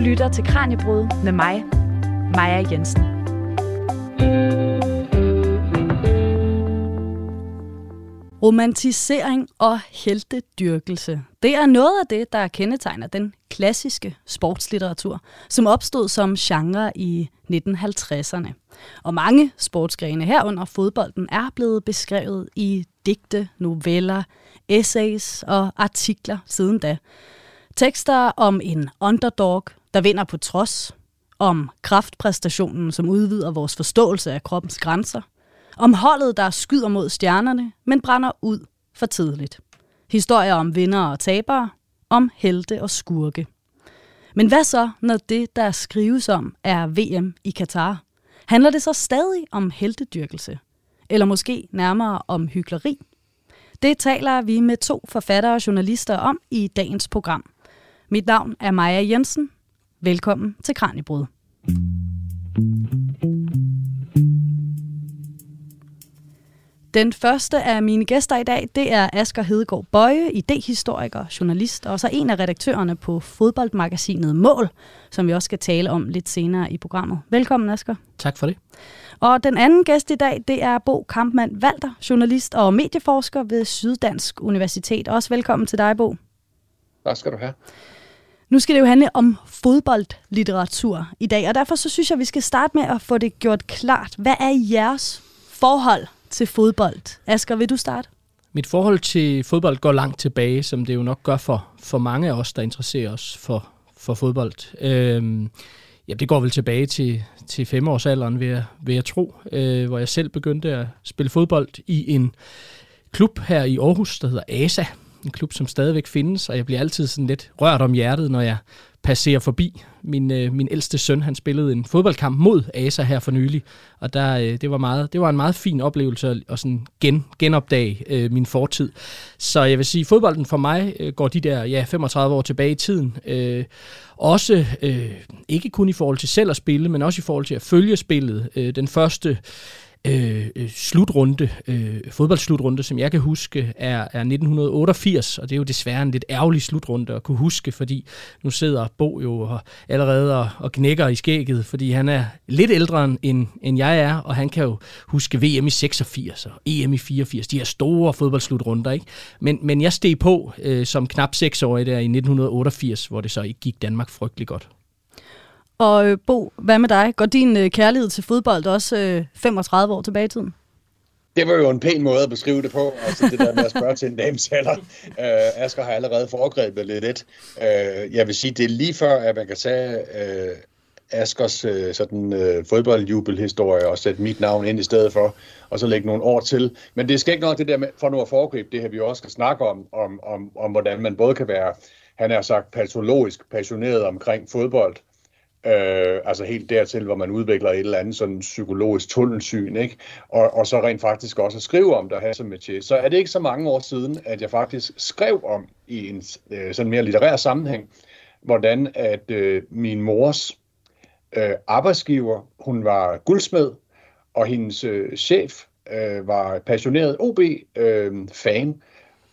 lytter til Kranjebrud med mig, Maja Jensen. Romantisering og heltedyrkelse. Det er noget af det, der kendetegner den klassiske sportslitteratur, som opstod som genre i 1950'erne. Og mange sportsgrene herunder fodbolden er blevet beskrevet i digte, noveller, essays og artikler siden da. Tekster om en underdog, der vinder på trods, om kraftpræstationen, som udvider vores forståelse af kroppens grænser, om holdet, der skyder mod stjernerne, men brænder ud for tidligt. Historier om vinder og tabere, om helte og skurke. Men hvad så, når det, der skrives om, er VM i Katar? Handler det så stadig om heltedyrkelse? Eller måske nærmere om hyggeleri? Det taler vi med to forfattere og journalister om i dagens program. Mit navn er Maja Jensen. Velkommen til Kranjebrud. Den første af mine gæster i dag, det er Asger Hedegaard Bøje, idehistoriker, journalist, og så en af redaktørerne på fodboldmagasinet Mål, som vi også skal tale om lidt senere i programmet. Velkommen, Asger. Tak for det. Og den anden gæst i dag, det er Bo Kampmann Walter, journalist og medieforsker ved Syddansk Universitet. Også velkommen til dig, Bo. Tak skal du have. Nu skal det jo handle om fodboldlitteratur i dag, og derfor så synes jeg, vi skal starte med at få det gjort klart. Hvad er jeres forhold til fodbold? Asger, vil du starte? Mit forhold til fodbold går langt tilbage, som det jo nok gør for, for mange af os, der interesserer os for, for fodbold. Øhm, ja, det går vel tilbage til, til femårsalderen, vil jeg, vil jeg tro, øh, hvor jeg selv begyndte at spille fodbold i en klub her i Aarhus, der hedder ASA. En klub, som stadigvæk findes, og jeg bliver altid sådan lidt rørt om hjertet, når jeg passerer forbi. Min, øh, min ældste søn, han spillede en fodboldkamp mod ASA her for nylig, og der, øh, det, var meget, det var en meget fin oplevelse at, at sådan gen, genopdage øh, min fortid. Så jeg vil sige, fodbolden for mig øh, går de der ja, 35 år tilbage i tiden. Øh, også øh, ikke kun i forhold til selv at spille, men også i forhold til at følge spillet. Øh, den første Øh, øh, slutrunde, øh, fodboldslutrunde, som jeg kan huske, er, er 1988, og det er jo desværre en lidt ærgerlig slutrunde at kunne huske, fordi nu sidder Bo jo allerede og, og knækker i skægget, fordi han er lidt ældre end, end jeg er, og han kan jo huske VM i 86 og EM i 84, de her store fodboldslutrunder, ikke? Men, men jeg steg på øh, som knap seksårig der i 1988, hvor det så ikke gik Danmark frygtelig godt. Og øh, Bo, hvad med dig? Går din øh, kærlighed til fodbold også øh, 35 år tilbage i tiden? Det var jo en pæn måde at beskrive det på, altså det der med at spørge til en dames alder. Uh, Asger har allerede foregrebet lidt et. Uh, jeg vil sige, det er lige før, at man kan tage uh, Askers uh, sådan, uh, fodboldjubelhistorie og sætte mit navn ind i stedet for, og så lægge nogle år til. Men det skal ikke nok det der med, for nu at foregribe det her, vi også skal snakke om, om, om, om hvordan man både kan være, han er sagt, patologisk passioneret omkring fodbold, Øh, Øh, altså helt dertil, hvor man udvikler et eller andet sådan psykologisk tunnelsyn, ikke? Og, og så rent faktisk også at skrive om det og have som metier. Så er det ikke så mange år siden, at jeg faktisk skrev om i en øh, sådan mere litterær sammenhæng, hvordan at øh, min mors øh, arbejdsgiver, hun var guldsmed, og hendes øh, chef øh, var passioneret OB-fan, øh,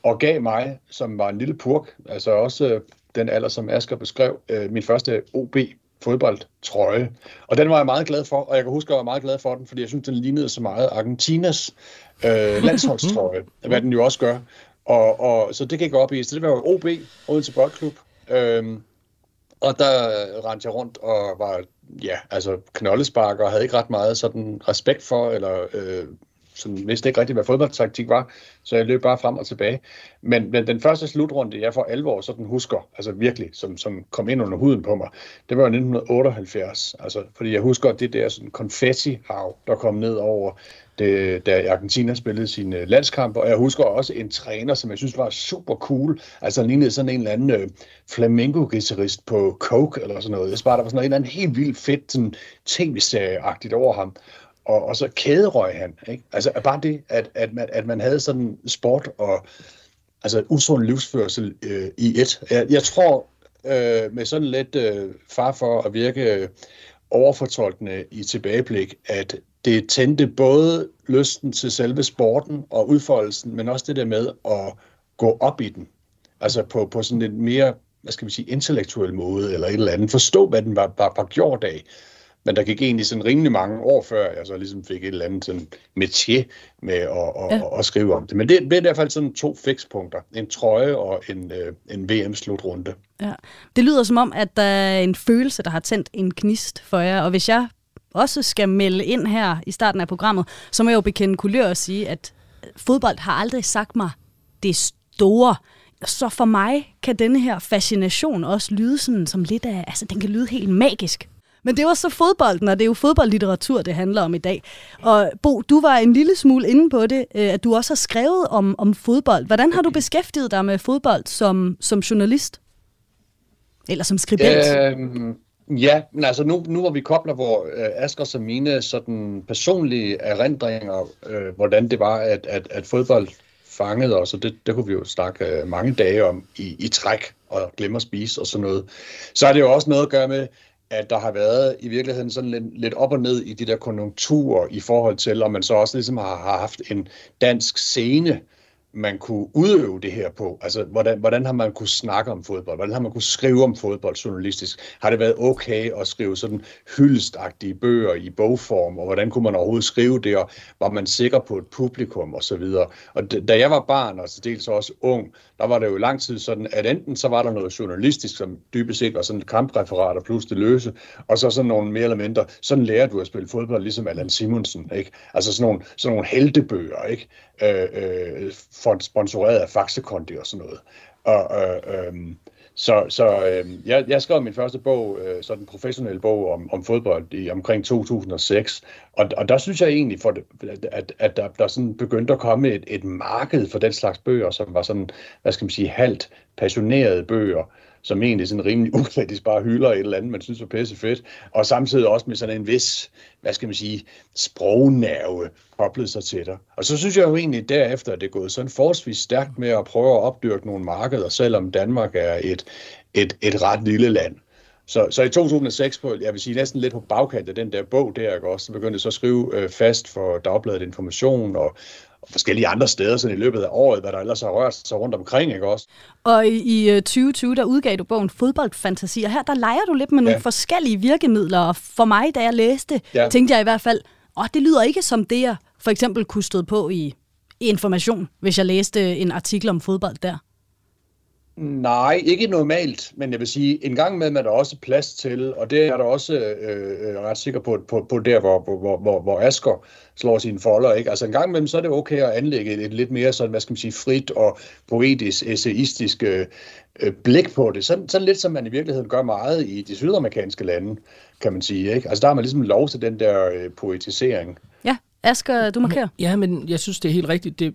og gav mig, som var en lille purk, altså også øh, den alder, som Asger beskrev, øh, min første OB fodboldtrøje. Og den var jeg meget glad for, og jeg kan huske, at jeg var meget glad for den, fordi jeg synes, den lignede så meget Argentinas øh, landsholdstrøje, hvad den jo også gør. Og, og, så det gik op i. Så det var jo OB, Odense Boldklub. Øhm, og der rendte jeg rundt og var ja, altså knoldespark og havde ikke ret meget sådan respekt for, eller øh, som vidste ikke rigtig, hvad fodboldtaktik var, så jeg løb bare frem og tilbage. Men, men den første slutrunde, jeg for alvor sådan husker, altså virkelig, som, som kom ind under huden på mig, det var 1978. Altså, fordi jeg husker det der sådan konfetti-hav, der kom ned over det, da Argentina spillede sin øh, landskamp, og jeg husker også en træner, som jeg synes var super cool, altså han lignede sådan en eller anden øh, flamingo guitarist på Coke eller sådan noget. Jeg bare, der var sådan en eller anden helt vildt fedt sådan, tv-serieagtigt over ham og, og så kæderøg han. Ikke? Altså bare det, at, at, man, at man havde sådan sport og altså usund livsførsel øh, i et. Jeg, jeg tror, øh, med sådan lidt øh, far for at virke øh, overfortolkende i tilbageblik, at det tændte både lysten til selve sporten og udfoldelsen, men også det der med at gå op i den. Altså på, på sådan en mere hvad skal vi sige, intellektuel måde, eller et eller andet. Forstå, hvad den var, var, var gjort af. Men der gik egentlig sådan rimelig mange år før, jeg så ligesom fik et eller andet sådan métier med at, at, ja. at, at skrive om det. Men det, det er i hvert fald sådan to fikspunkter. En trøje og en, øh, en VM-slutrunde. Ja. Det lyder som om, at der er en følelse, der har tændt en knist for jer. Og hvis jeg også skal melde ind her i starten af programmet, så må jeg jo bekende kulør og sige, at fodbold har aldrig sagt mig det store. Så for mig kan denne her fascination også lyde sådan, som lidt af, altså den kan lyde helt magisk. Men det var så fodbolden, og det er jo fodboldlitteratur, det handler om i dag. Og Bo, du var en lille smule inde på det, øh, at du også har skrevet om, om fodbold. Hvordan har du beskæftiget dig med fodbold som, som journalist? Eller som skribent? Øhm, ja, men altså nu, nu hvor vi kobler, hvor øh, Asger og mine sådan personlige erindringer, øh, hvordan det var, at, at, at fodbold fangede os, og det, det kunne vi jo snakke øh, mange dage om i, i træk, og glemme at spise og sådan noget. Så er det jo også noget at gøre med, at der har været i virkeligheden sådan lidt, lidt op og ned i de der konjunkturer i forhold til, om man så også ligesom har, har haft en dansk scene, man kunne udøve det her på? Altså, hvordan, hvordan har man kunne snakke om fodbold? Hvordan har man kunne skrive om fodbold journalistisk? Har det været okay at skrive sådan hyldestagtige bøger i bogform? Og hvordan kunne man overhovedet skrive det? Og var man sikker på et publikum? Og så videre. Og da jeg var barn, og til dels også ung, der var det jo lang tid sådan, at enten så var der noget journalistisk, som dybest set var sådan et kampreferater plus det løse, og så sådan nogle mere eller mindre, sådan lærer du at spille fodbold, ligesom Allan Simonsen, ikke? Altså sådan nogle, sådan nogle heltebøger, ikke? Øh, øh, sponsoreret af Faxe Kondi og sådan noget. Og, øh, øh, så, så øh, jeg, jeg skrev min første bog, øh, sådan en professionel bog om, om fodbold i omkring 2006, og, og der synes jeg egentlig, for, at, at der, der sådan begyndte at komme et, et marked for den slags bøger, som var sådan, hvad skal man sige, halvt passionerede bøger, som egentlig sådan rimelig ukritisk bare hylder et eller andet, man synes var pisse fedt, og samtidig også med sådan en vis, hvad skal man sige, sprognerve koblet sig til dig. Og så synes jeg jo egentlig derefter, at det er gået sådan forholdsvis stærkt med at prøve at opdyrke nogle markeder, selvom Danmark er et, et, et ret lille land. Så, så i 2006, på, jeg vil sige næsten lidt på bagkant af den der bog der, ikke også, så begyndte jeg så at skrive øh, fast for Dagbladet Information og forskellige andre steder sådan i løbet af året, hvad der ellers har rørt sig rundt omkring, ikke også? Og i, i 2020, der udgav du bogen Fodboldfantasi, og her der leger du lidt med nogle ja. forskellige virkemidler, og for mig, da jeg læste, ja. tænkte jeg i hvert fald, åh, det lyder ikke som det, jeg for eksempel kunne støde på i information, hvis jeg læste en artikel om fodbold der. Nej, ikke normalt, men jeg vil sige, en gang med er der også plads til, og det er der også øh, øh, ret sikker på, på, på der, hvor, hvor, hvor, hvor Asker slår sine folder. Ikke? Altså en gang imellem, så er det okay at anlægge et, et lidt mere sådan, hvad skal man sige, frit og poetisk, essayistisk øh, øh, blik på det. Sådan, sådan lidt som man i virkeligheden gør meget i de sydamerikanske lande, kan man sige. Ikke? Altså der har man ligesom lov til den der øh, poetisering. Ja, Asger, du markerer. Ja, men jeg synes, det er helt rigtigt. Det,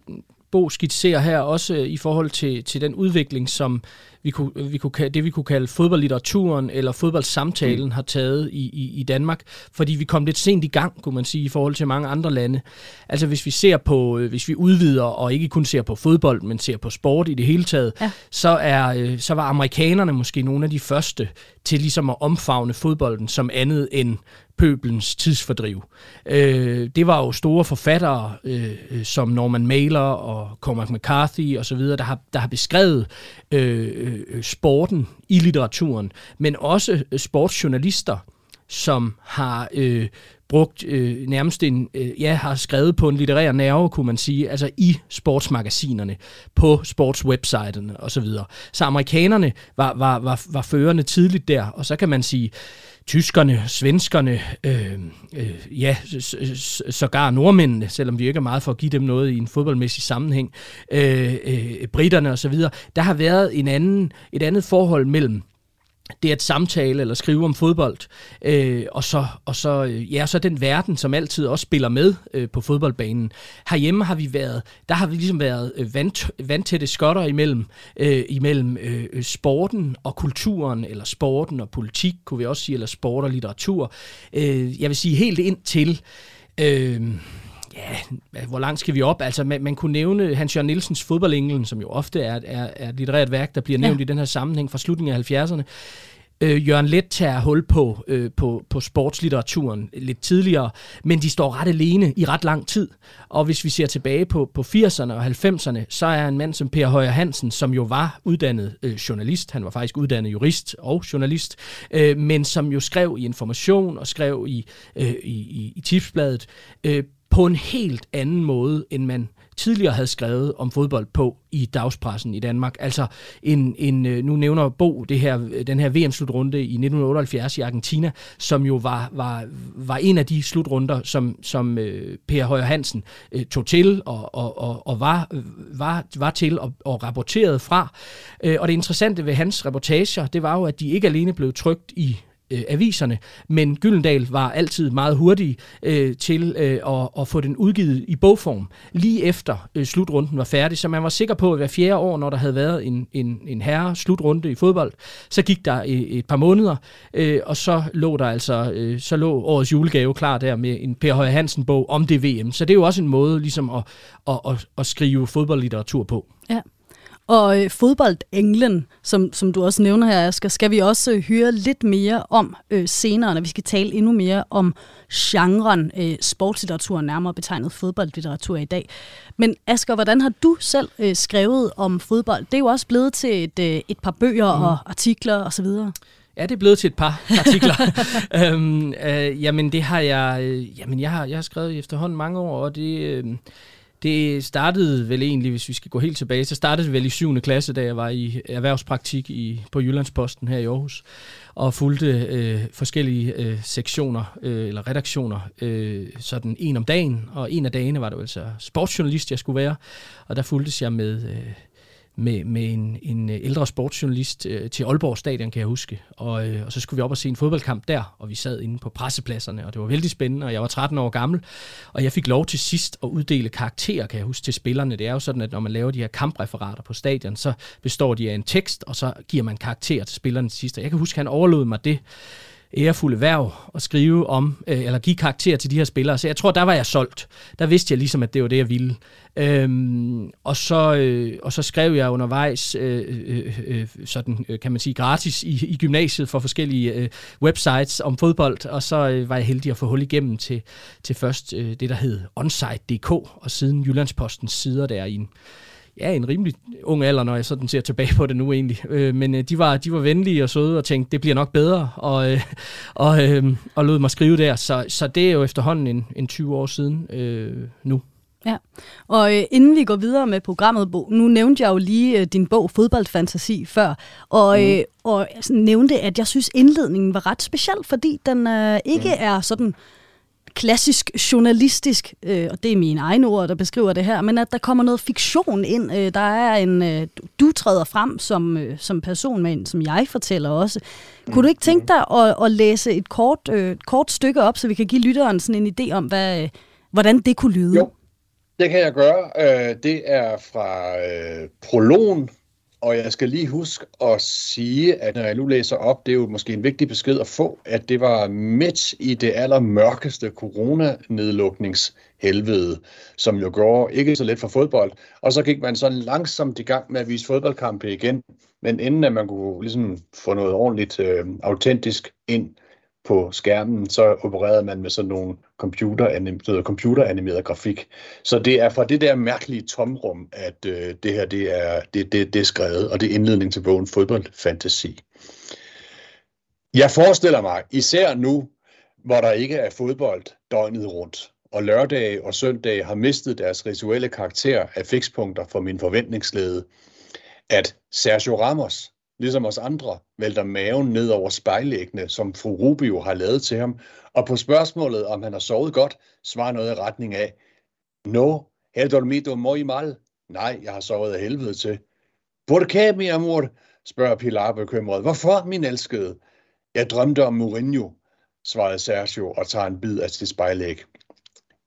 Bo skitserer her også i forhold til, til den udvikling, som vi kunne, vi kunne, det vi kunne kalde fodboldlitteraturen eller fodboldsamtalen mm. har taget i, i, i Danmark, fordi vi kom lidt sent i gang, kunne man sige, i forhold til mange andre lande. Altså hvis vi ser på, øh, hvis vi udvider og ikke kun ser på fodbold, men ser på sport i det hele taget, ja. så, er, øh, så var amerikanerne måske nogle af de første til ligesom at omfavne fodbolden som andet end pøbelens tidsfordriv. Øh, det var jo store forfattere øh, øh som Norman Mailer og Cormac McCarthy osv., der har, der har beskrevet øh, øh, øh sporten i litteraturen, men også øh, sportsjournalister, som har øh, brugt øh, nærmest en, øh, ja, har skrevet på en litterær nerve, kunne man sige, altså i sportsmagasinerne, på sportswebsiterne osv. Så, så amerikanerne var, var, var, var førende tidligt der, og så kan man sige, tyskerne, svenskerne, øh, øh, ja, sågar nordmændene, selvom vi ikke er meget for at give dem noget i en fodboldmæssig sammenhæng, øh, øh, britterne osv., der har været en anden, et andet forhold mellem det at samtale eller skrive om fodbold, øh, og så og så øh, ja, så den verden, som altid også spiller med øh, på fodboldbanen. Herhjemme har vi været, der har vi ligesom været øh, vand, vandtætte skotter imellem øh, imellem øh, sporten og kulturen eller sporten og politik, kunne vi også sige, eller sport og litteratur. Øh, jeg vil sige helt ind til øh, ja, hvor langt skal vi op? Altså, man, man kunne nævne Hans Jørgen Nielsens Fodboldenglen, som jo ofte er, er, er et litterært værk, der bliver nævnt ja. i den her sammenhæng fra slutningen af 70'erne. Øh, Jørgen Let tager hul på, øh, på, på sportslitteraturen lidt tidligere, men de står ret alene i ret lang tid. Og hvis vi ser tilbage på, på 80'erne og 90'erne, så er en mand som Per Højer Hansen, som jo var uddannet øh, journalist, han var faktisk uddannet jurist og journalist, øh, men som jo skrev i Information og skrev i, øh, i, i, i Tipsbladet, øh, på en helt anden måde, end man tidligere havde skrevet om fodbold på i dagspressen i Danmark. Altså, en, en, øh, nu nævner Bo det her, den her VM-slutrunde i 1978 i Argentina, som jo var, var, var en af de slutrunder, som, som øh, Per Højer Hansen øh, tog til og, og, og, og var, var, var til og, og rapporterede fra. Øh, og det interessante ved hans reportager, det var jo, at de ikke alene blev trygt i øh, aviserne, men Gyldendal var altid meget hurtig øh, til øh, at, at få den udgivet i bogform, lige efter øh, slutrunden var færdig, så man var sikker på, at hver fjerde år, når der havde været en, en, en herre slutrunde i fodbold, så gik der et, et par måneder, øh, og så lå der altså, øh, så lå årets julegave klar der med en Per Høje Hansen bog om det VM, så det er jo også en måde ligesom at, at, at, at skrive fodboldlitteratur på. Ja. Og øh, fodboldenglen, som, som du også nævner her, Asger, skal vi også øh, høre lidt mere om øh, senere, når vi skal tale endnu mere om genren øh, sportslitteratur, nærmere betegnet fodboldlitteratur i dag. Men Asger, hvordan har du selv øh, skrevet om fodbold? Det er jo også blevet til et, øh, et par bøger mm. og artikler osv. Ja, det er blevet til et par artikler. øhm, øh, jamen, det har jeg, øh, jamen, jeg har, jeg har skrevet i efterhånden mange år, og det, øh, det startede vel egentlig, hvis vi skal gå helt tilbage, så startede det vel i 7. klasse, da jeg var i erhvervspraktik i, på Jyllandsposten her i Aarhus, og fulgte øh, forskellige øh, sektioner øh, eller redaktioner, øh, sådan en om dagen, og en af dagene var det jo altså sportsjournalist, jeg skulle være, og der fulgtes jeg med... Øh, med, med en, en øh, ældre sportsjournalist øh, til Aalborg Stadion, kan jeg huske. Og, øh, og så skulle vi op og se en fodboldkamp der, og vi sad inde på pressepladserne, og det var vældig spændende, og jeg var 13 år gammel, og jeg fik lov til sidst at uddele karakterer, kan jeg huske, til spillerne. Det er jo sådan, at når man laver de her kampreferater på stadion, så består de af en tekst, og så giver man karakterer til spillerne til sidst. Og jeg kan huske, at han overlod mig det ærefulde værv at skrive om, øh, eller give karakter til de her spillere. Så jeg tror, der var jeg solgt. Der vidste jeg ligesom, at det var det, jeg ville. Øhm, og, så, øh, og så skrev jeg undervejs, øh, øh, øh, sådan øh, kan man sige, gratis i, i gymnasiet for forskellige øh, websites om fodbold, og så øh, var jeg heldig at få hul igennem til, til først øh, det, der hed onsite.dk, og siden Jyllandspostens sider der i en ja, en rimelig ung alder, når jeg sådan ser tilbage på det nu egentlig. Øh, men øh, de, var, de var venlige og søde og tænkte, det bliver nok bedre, og, øh, og, øh, og lod mig skrive der. Så, så det er jo efterhånden en, en 20 år siden øh, nu. Ja, og øh, inden vi går videre med programmet, Bo, nu nævnte jeg jo lige øh, din bog Fodboldfantasi før, og, mm. øh, og nævnte, at jeg synes indledningen var ret speciel, fordi den øh, ikke mm. er sådan klassisk journalistisk, øh, og det er mine egne ord, der beskriver det her, men at der kommer noget fiktion ind. Øh, der er en, øh, du træder frem som, øh, som person, men som jeg fortæller også. Kunne du ikke tænke dig at, at læse et kort, øh, kort stykke op, så vi kan give lytteren sådan en idé om, hvad, hvordan det kunne lyde? Jo, det kan jeg gøre. Øh, det er fra øh, prologen og jeg skal lige huske at sige, at når jeg nu læser op, det er jo måske en vigtig besked at få, at det var midt i det allermørkeste coronanedlukningshelvede, som jo går ikke så let for fodbold. Og så gik man sådan langsomt i gang med at vise fodboldkampe igen. Men inden at man kunne ligesom få noget ordentligt øh, autentisk ind, på skærmen, så opererede man med sådan nogle computeranimeret, computeranimeret grafik. Så det er fra det der mærkelige tomrum, at øh, det her det er, det, det, det er skrevet, og det er indledning til bogen Fodboldfantasi. Jeg forestiller mig, især nu, hvor der ikke er fodbold døgnet rundt, og lørdag og søndag har mistet deres rituelle karakter af fikspunkter for min forventningslede, at Sergio Ramos ligesom os andre, vælter maven ned over spejlæggene, som fru Rubio har lavet til ham, og på spørgsmålet, om han har sovet godt, svarer noget i retning af, No, he dormido muy mal. Nej, jeg har sovet af helvede til. Por qué, mi amor? spørger Pilar bekymret. Hvorfor, min elskede? Jeg drømte om Mourinho, svarede Sergio og tager en bid af sit spejlæg.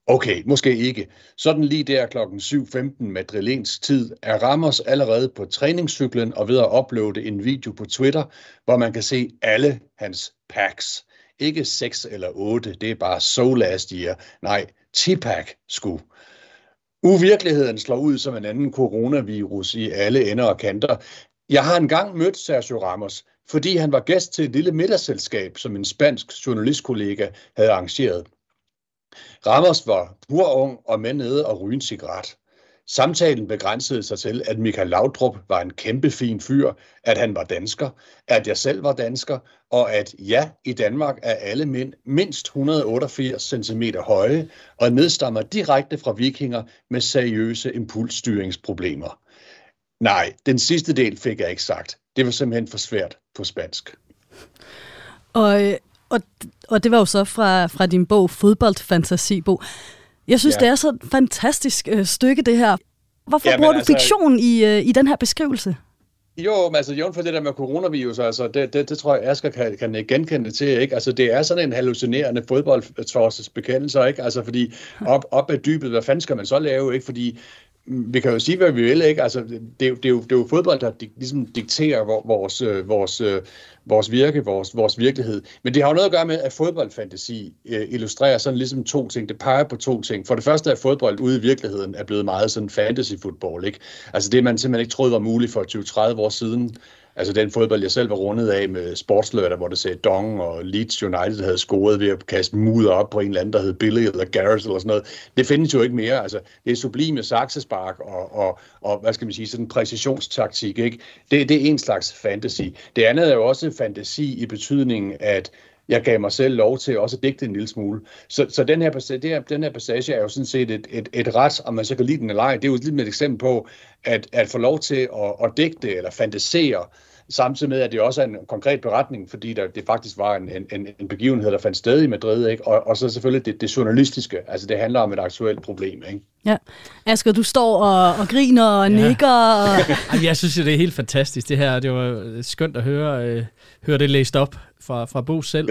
Okay, måske ikke. Sådan lige der klokken 7.15 madrilensk tid er Ramos allerede på træningscyklen og ved at uploade en video på Twitter, hvor man kan se alle hans packs. Ikke 6 eller 8, det er bare so last year. Nej, 10-pack sku. Uvirkeligheden slår ud som en anden coronavirus i alle ender og kanter. Jeg har engang mødt Sergio Ramos, fordi han var gæst til et lille middagsselskab, som en spansk journalistkollega havde arrangeret. Ramos var pur ung og med nede og ryge en cigaret. Samtalen begrænsede sig til, at Michael Laudrup var en kæmpe fin fyr, at han var dansker, at jeg selv var dansker, og at ja, i Danmark er alle mænd mindst 188 cm høje og nedstammer direkte fra vikinger med seriøse impulsstyringsproblemer. Nej, den sidste del fik jeg ikke sagt. Det var simpelthen for svært på spansk. Og, øh, og, og det var jo så fra, fra din bog Fodboldfantasibog. Jeg synes, ja. det er så et fantastisk øh, stykke, det her. Hvorfor ja, bruger du altså, fiktion i, øh, i den her beskrivelse? Jo, men altså jævn for det der med coronavirus, altså det, det, det tror jeg, Asger kan, kan genkende til, ikke? Altså det er sådan en hallucinerende fodboldtorses bekendelse, ikke? Altså fordi op, op ad dybet, hvad fanden skal man så lave, ikke? Fordi vi kan jo sige, hvad vi vil, ikke? Altså, det, det, er, jo, det, er, jo, det er jo fodbold, der ligesom dikterer vores, øh, vores, øh, vores virke, vores, vores virkelighed. Men det har jo noget at gøre med, at fodboldfantasi øh, illustrerer sådan ligesom to ting. Det peger på to ting. For det første er fodbold ude i virkeligheden er blevet meget sådan fantasy football, ikke? Altså det, man simpelthen ikke troede var muligt for 20-30 år siden, Altså den fodbold, jeg selv var rundet af med sportslørdag, hvor det sagde Dong og Leeds United havde scoret ved at kaste mudder op på en eller anden, der hed Billy eller Garrett eller sådan noget. Det findes jo ikke mere. Altså, det er sublime saksespark og, og, og, hvad skal man sige, sådan præcisionstaktik. Ikke? Det, det er en slags fantasy. Det andet er jo også fantasi i betydningen, at jeg gav mig selv lov til også at digte en lille smule. Så, så den, her, passage, det her, den her passage er jo sådan set et, et, et ret, om man så kan lide den eller ej. Det er jo lidt et eksempel på, at, at få lov til at, at digte eller fantasere, samtidig med, at det også er en konkret beretning, fordi der, det faktisk var en, en, en begivenhed, der fandt sted i Madrid, ikke? Og, og så selvfølgelig det, det journalistiske, altså det handler om et aktuelt problem. Ikke? Ja. Asger, du står og, og griner og ja. nikker. Og... jeg synes det er helt fantastisk det her. Det var skønt at høre, øh, høre det læst op fra, fra Bo selv.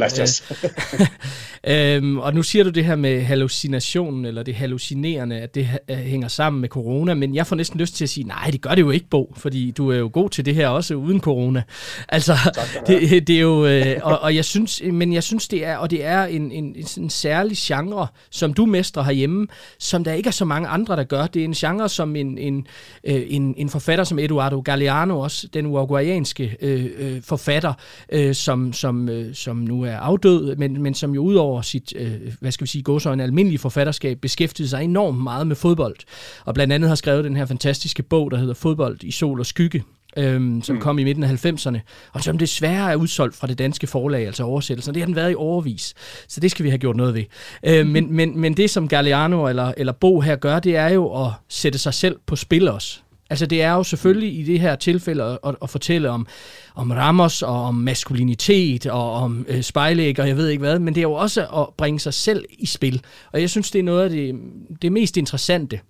øhm, og nu siger du det her med hallucinationen, eller det hallucinerende, at det uh, hænger sammen med corona, men jeg får næsten lyst til at sige, nej, det gør det jo ikke, Bo, fordi du er jo god til det her også uden corona. Altså, det, det er jo, øh, og, og jeg synes, men jeg synes, det er, og det er en, en, en, en særlig genre, som du mestrer herhjemme, som der ikke er så mange andre, der gør. Det er en genre, som en, en, øh, en, en forfatter som Eduardo Galeano, også den uruguayanske øh, øh, forfatter, øh, som, som øh, som nu er afdød, men, men som jo udover sit, øh, hvad skal vi sige, gå så en almindelig forfatterskab, beskæftigede sig enormt meget med fodbold. Og blandt andet har skrevet den her fantastiske bog, der hedder Fodbold i sol og skygge, øhm, som mm. kom i midten af 90'erne, og som desværre er udsolgt fra det danske forlag, altså oversættelsen. Det har den været i overvis, så det skal vi have gjort noget ved. Mm. men, men, men det, som Galliano eller, eller Bo her gør, det er jo at sætte sig selv på spil også. Altså det er jo selvfølgelig i det her tilfælde at, at, fortælle om, om Ramos og om maskulinitet og om øh, spejlæg og jeg ved ikke hvad, men det er jo også at bringe sig selv i spil. Og jeg synes, det er noget af det, det mest interessante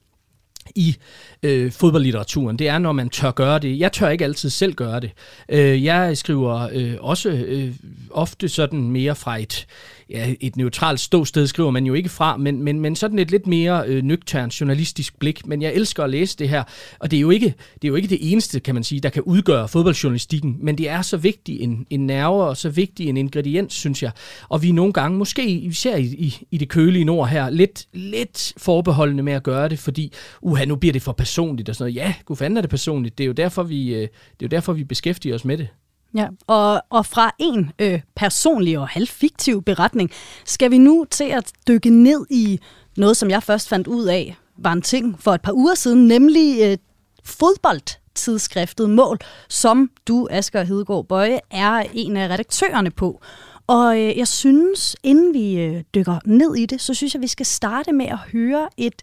i øh, fodboldlitteraturen. Det er, når man tør gøre det. Jeg tør ikke altid selv gøre det. Øh, jeg skriver øh, også øh, ofte sådan mere fra et, ja, et neutralt ståsted skriver man jo ikke fra, men, men, men sådan et lidt mere øh, nøgtern journalistisk blik. Men jeg elsker at læse det her, og det er, jo ikke, det er jo ikke det eneste, kan man sige, der kan udgøre fodboldjournalistikken, men det er så vigtig en, en nerve og så vigtig en ingrediens, synes jeg. Og vi nogle gange, måske især i, i, i det kølige nord her, lidt, lidt forbeholdende med at gøre det, fordi uha, nu bliver det for personligt og sådan noget. Ja, gud fanden er det personligt. Det er jo derfor, vi, øh, det er jo derfor, vi beskæftiger os med det. Ja, og, og fra en øh, personlig og halvfiktiv beretning, skal vi nu til at dykke ned i noget, som jeg først fandt ud af, var en ting for et par uger siden, nemlig øh, fodboldtidsskriftet Mål, som du, Asger Hedegaard Bøje, er en af redaktørerne på. Og øh, jeg synes, inden vi øh, dykker ned i det, så synes jeg, vi skal starte med at høre et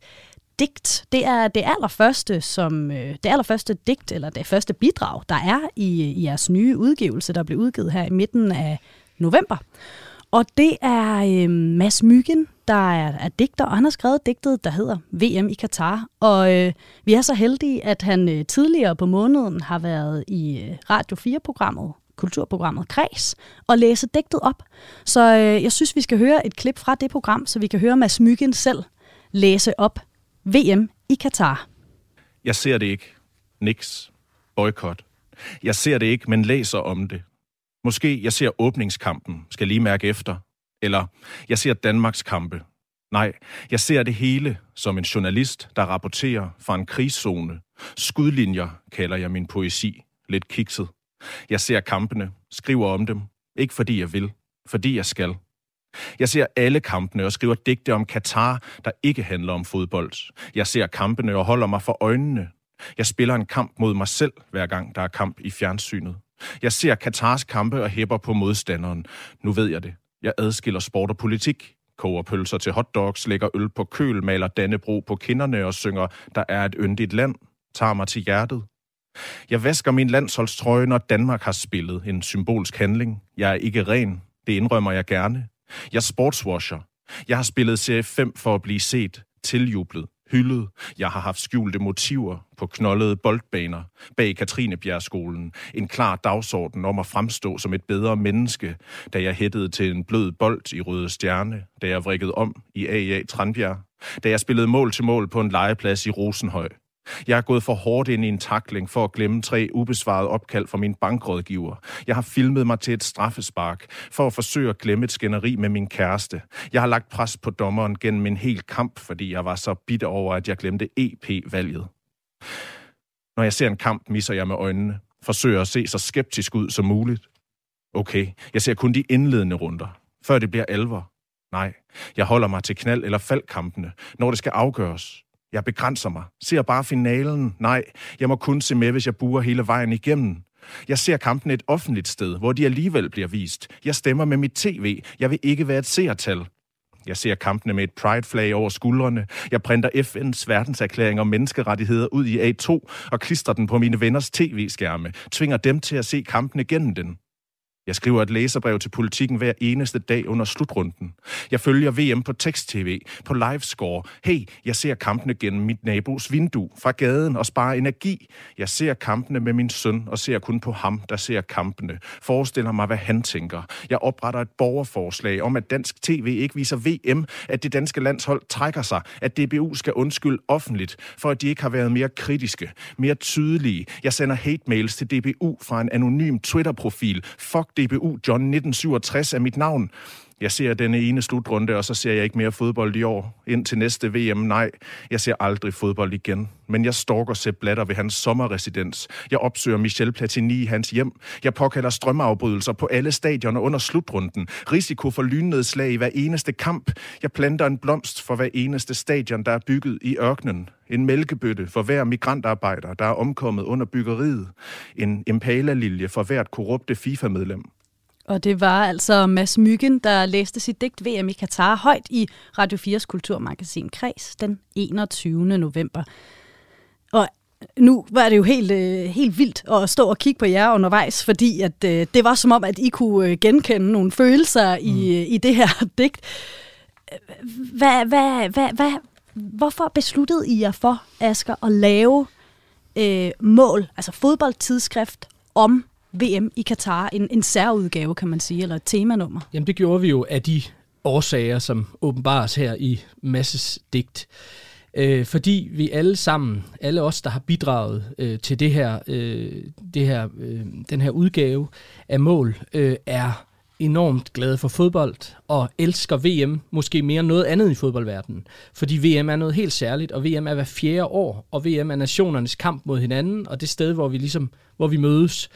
digt. Det er det allerførste, som, øh, det allerførste digt, eller det første bidrag, der er i, i jeres nye udgivelse, der blev udgivet her i midten af november. Og det er øh, Mads Myggen, der er, er digter, og han har skrevet digtet, der hedder VM i Katar. Og øh, vi er så heldige, at han øh, tidligere på måneden har været i øh, Radio 4-programmet, kulturprogrammet Kreds, og læse digtet op. Så øh, jeg synes, vi skal høre et klip fra det program, så vi kan høre Mads Myggen selv læse op VM i Katar. Jeg ser det ikke. Niks. Boykot. Jeg ser det ikke, men læser om det. Måske jeg ser åbningskampen, skal lige mærke efter. Eller jeg ser Danmarks kampe. Nej, jeg ser det hele som en journalist, der rapporterer fra en krigszone. Skudlinjer kalder jeg min poesi. Lidt kikset. Jeg ser kampene, skriver om dem. Ikke fordi jeg vil, fordi jeg skal. Jeg ser alle kampene og skriver digte om Katar, der ikke handler om fodbold. Jeg ser kampene og holder mig for øjnene. Jeg spiller en kamp mod mig selv, hver gang der er kamp i fjernsynet. Jeg ser Katars kampe og hæpper på modstanderen. Nu ved jeg det. Jeg adskiller sport og politik. Koger pølser til hotdogs, lægger øl på køl, maler Dannebro på kinderne og synger, der er et yndigt land, tager mig til hjertet. Jeg vasker min landsholdstrøje, når Danmark har spillet en symbolsk handling. Jeg er ikke ren. Det indrømmer jeg gerne. Jeg sportswasher. Jeg har spillet serie 5 for at blive set, tiljublet, hyldet. Jeg har haft skjulte motiver på knoldede boldbaner bag Katrinebjergskolen. En klar dagsorden om at fremstå som et bedre menneske, da jeg hættede til en blød bold i Røde Stjerne, da jeg vrikkede om i AA Tranbjerg, da jeg spillede mål til mål på en legeplads i Rosenhøj, jeg er gået for hårdt ind i en takling for at glemme tre ubesvarede opkald fra min bankrådgiver. Jeg har filmet mig til et straffespark for at forsøge at glemme et skænderi med min kæreste. Jeg har lagt pres på dommeren gennem en hel kamp, fordi jeg var så bitter over, at jeg glemte EP-valget. Når jeg ser en kamp, misser jeg med øjnene. Forsøger at se så skeptisk ud som muligt. Okay, jeg ser kun de indledende runder, før det bliver alvor. Nej, jeg holder mig til knald- eller faldkampene, når det skal afgøres. Jeg begrænser mig. Ser bare finalen. Nej, jeg må kun se med, hvis jeg buer hele vejen igennem. Jeg ser kampen et offentligt sted, hvor de alligevel bliver vist. Jeg stemmer med mit tv. Jeg vil ikke være et seertal. Jeg ser kampene med et pride-flag over skuldrene. Jeg printer FN's verdenserklæring om menneskerettigheder ud i A2 og klistrer den på mine venners tv-skærme. Tvinger dem til at se kampene gennem den. Jeg skriver et læserbrev til politikken hver eneste dag under slutrunden. Jeg følger VM på tekst-tv, på livescore. Hey, jeg ser kampene gennem mit nabos vindue fra gaden og sparer energi. Jeg ser kampene med min søn og ser kun på ham, der ser kampene. Forestiller mig, hvad han tænker. Jeg opretter et borgerforslag om, at dansk tv ikke viser VM, at det danske landshold trækker sig, at DBU skal undskylde offentligt, for at de ikke har været mere kritiske, mere tydelige. Jeg sender hate mails til DBU fra en anonym Twitter-profil. Fuck DBU John 1967 er mit navn. Jeg ser denne ene slutrunde, og så ser jeg ikke mere fodbold i år. Ind til næste VM, nej. Jeg ser aldrig fodbold igen. Men jeg stalker Sepp Blatter ved hans sommerresidens. Jeg opsøger Michel Platini i hans hjem. Jeg påkalder strømafbrydelser på alle stadioner under slutrunden. Risiko for lynnedslag i hver eneste kamp. Jeg planter en blomst for hver eneste stadion, der er bygget i ørkenen. En mælkebøtte for hver migrantarbejder, der er omkommet under byggeriet. En impala-lilje for hvert korrupte FIFA-medlem. Og det var altså Mads Myggen, der læste sit digt VM i Katar højt i Radio 4's kulturmagasin Kreds den 21. november. Og nu var det jo helt, øh, helt vildt at stå og kigge på jer undervejs, fordi at, øh, det var som om, at I kunne øh, genkende nogle følelser i, mm. i det her digt. Hvad, hvad, hvad, hvad, hvorfor besluttede I jer for, Asger, at lave øh, mål, altså fodboldtidsskrift, om VM i Katar, en, en særudgave, kan man sige, eller et temanummer? Jamen det gjorde vi jo af de årsager, som åbenbares her i Masses digt. Øh, fordi vi alle sammen, alle os, der har bidraget øh, til det her, øh, det her, øh, den her udgave af mål, øh, er enormt glade for fodbold og elsker VM måske mere end noget andet i fodboldverdenen. Fordi VM er noget helt særligt, og VM er hver fjerde år, og VM er nationernes kamp mod hinanden, og det sted, hvor vi ligesom, hvor vi mødes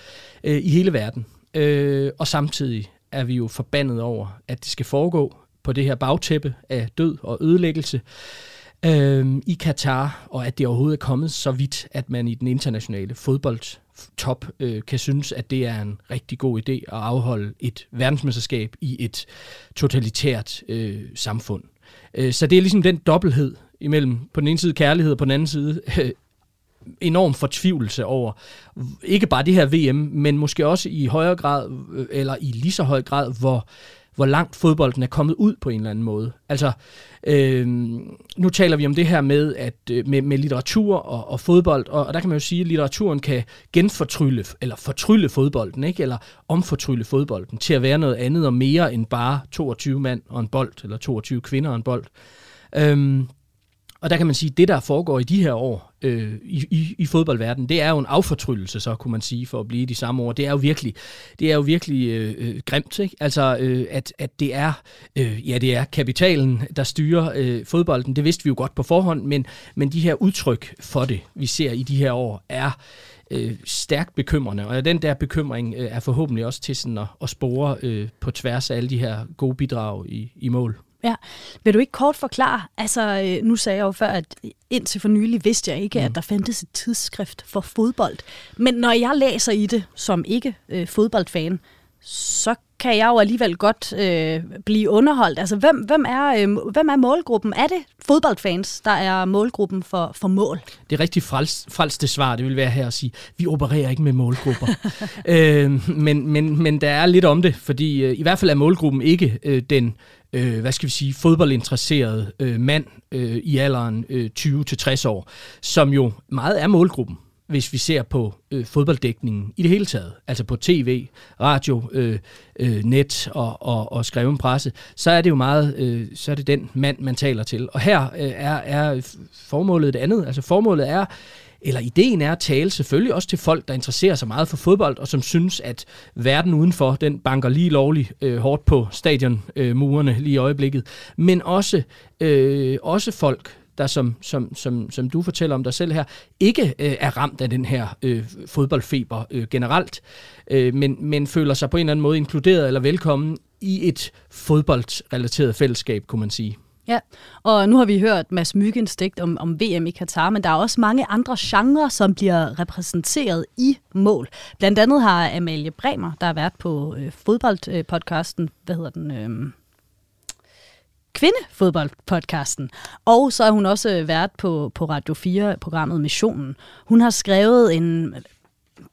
øh, i hele verden. Øh, og samtidig er vi jo forbandet over, at det skal foregå på det her bagtæppe af død og ødelæggelse øh, i Katar, og at det overhovedet er kommet så vidt, at man i den internationale fodbold top øh, kan synes, at det er en rigtig god idé at afholde et verdensmesterskab i et totalitært øh, samfund. Øh, så det er ligesom den dobbelthed imellem på den ene side kærlighed og på den anden side øh, enorm fortvivlelse over ikke bare det her VM, men måske også i højere grad, øh, eller i lige så høj grad, hvor hvor langt fodbolden er kommet ud på en eller anden måde. Altså, øh, nu taler vi om det her med, at, øh, med, med litteratur og, og fodbold, og, og der kan man jo sige, at litteraturen kan genfortrylle, eller fortrylle fodbolden, ikke? eller omfortrylle fodbolden til at være noget andet og mere end bare 22 mand og en bold, eller 22 kvinder og en bold. Øh, og der kan man sige, at det, der foregår i de her år øh, i, i, i fodboldverdenen, det er jo en affortryllelse, så kunne man sige, for at blive de samme ord. Det er jo virkelig, det er jo virkelig øh, øh, grimt, ikke? Altså, øh, at, at det er, øh, ja, det er kapitalen, der styrer øh, fodbolden. Det vidste vi jo godt på forhånd, men, men de her udtryk for det, vi ser i de her år, er øh, stærkt bekymrende, og den der bekymring øh, er forhåbentlig også til sådan at, at spore øh, på tværs af alle de her gode bidrag i, i mål. Ja. Vil du ikke kort forklare, altså øh, nu sagde jeg jo før, at indtil for nylig vidste jeg ikke, mm. at der fandtes et tidsskrift for fodbold. Men når jeg læser i det som ikke øh, fodboldfan, så kan jeg jo alligevel godt øh, blive underholdt. Altså, hvem, hvem, er, øh, hvem er målgruppen? Er det fodboldfans, der er målgruppen for, for mål? Det er rigtig frels, frelste svar, det vil være her at sige, vi opererer ikke med målgrupper. øh, men, men, men der er lidt om det, fordi øh, i hvert fald er målgruppen ikke øh, den øh, hvad skal vi sige, fodboldinteresseret øh, mand øh, i alderen øh, 20-60 år, som jo meget er målgruppen hvis vi ser på øh, fodbolddækningen i det hele taget, altså på tv, radio, øh, øh, net og, og, og skreven presse, så er det jo meget, øh, så er det den mand, man taler til. Og her øh, er, er formålet det andet. Altså formålet er, eller ideen er at tale selvfølgelig også til folk, der interesserer sig meget for fodbold, og som synes, at verden udenfor, den banker lige lovligt øh, hårdt på stadionmurene øh, lige i øjeblikket, men også, øh, også folk, der som, som, som, som du fortæller om dig selv her, ikke øh, er ramt af den her øh, fodboldfeber øh, generelt, øh, men, men føler sig på en eller anden måde inkluderet eller velkommen i et fodboldrelateret fællesskab, kunne man sige. Ja, og nu har vi hørt Mads Myggens digt om, om VM i Katar, men der er også mange andre genrer, som bliver repræsenteret i mål. Blandt andet har Amalie Bremer, der har været på øh, fodboldpodcasten, øh, hvad hedder den? Øh, kvindefodboldpodcasten. Og så har hun også øh, været på, på Radio 4-programmet Missionen. Hun har skrevet en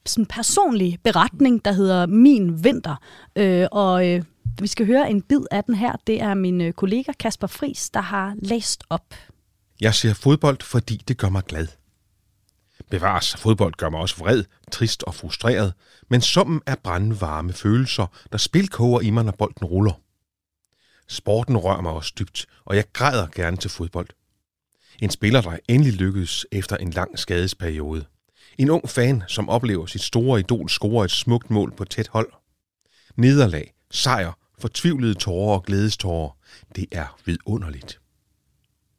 sådan personlig beretning, der hedder Min Vinter. Øh, og øh, vi skal høre en bid af den her. Det er min øh, kollega Kasper Fris, der har læst op. Jeg ser fodbold, fordi det gør mig glad. Bevares, fodbold gør mig også vred, trist og frustreret, men summen er brandvarme følelser, der spilkoger i mig, når bolden ruller. Sporten rører mig også dybt, og jeg græder gerne til fodbold. En spiller, der endelig lykkedes efter en lang skadesperiode. En ung fan, som oplever sit store idol score et smukt mål på tæt hold. Nederlag, sejr, fortvivlede tårer og glædestårer. Det er vidunderligt.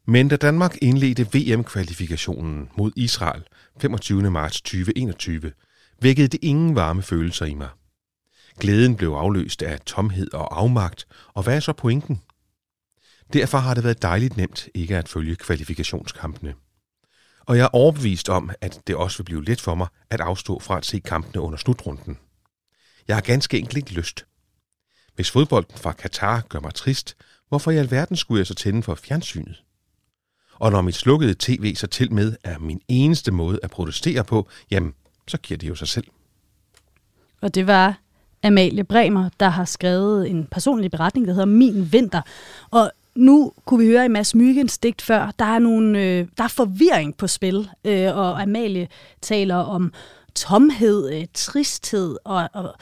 Men da Danmark indledte VM-kvalifikationen mod Israel 25. marts 2021, vækkede det ingen varme følelser i mig. Glæden blev afløst af tomhed og afmagt, og hvad er så pointen? Derfor har det været dejligt nemt ikke at følge kvalifikationskampene. Og jeg er overbevist om, at det også vil blive let for mig at afstå fra at se kampene under slutrunden. Jeg har ganske enkelt ikke lyst. Hvis fodbolden fra Katar gør mig trist, hvorfor i alverden skulle jeg så tænde for fjernsynet? Og når mit slukkede tv så til med er min eneste måde at protestere på, jamen, så giver det jo sig selv. Og det var Amalie Bremer, der har skrevet en personlig beretning, der hedder Min Vinter. Og nu kunne vi høre i Mads Myggens digt før, der er, nogle, øh, der er forvirring på spil, øh, og Amalie taler om tomhed, øh, tristhed, og, og,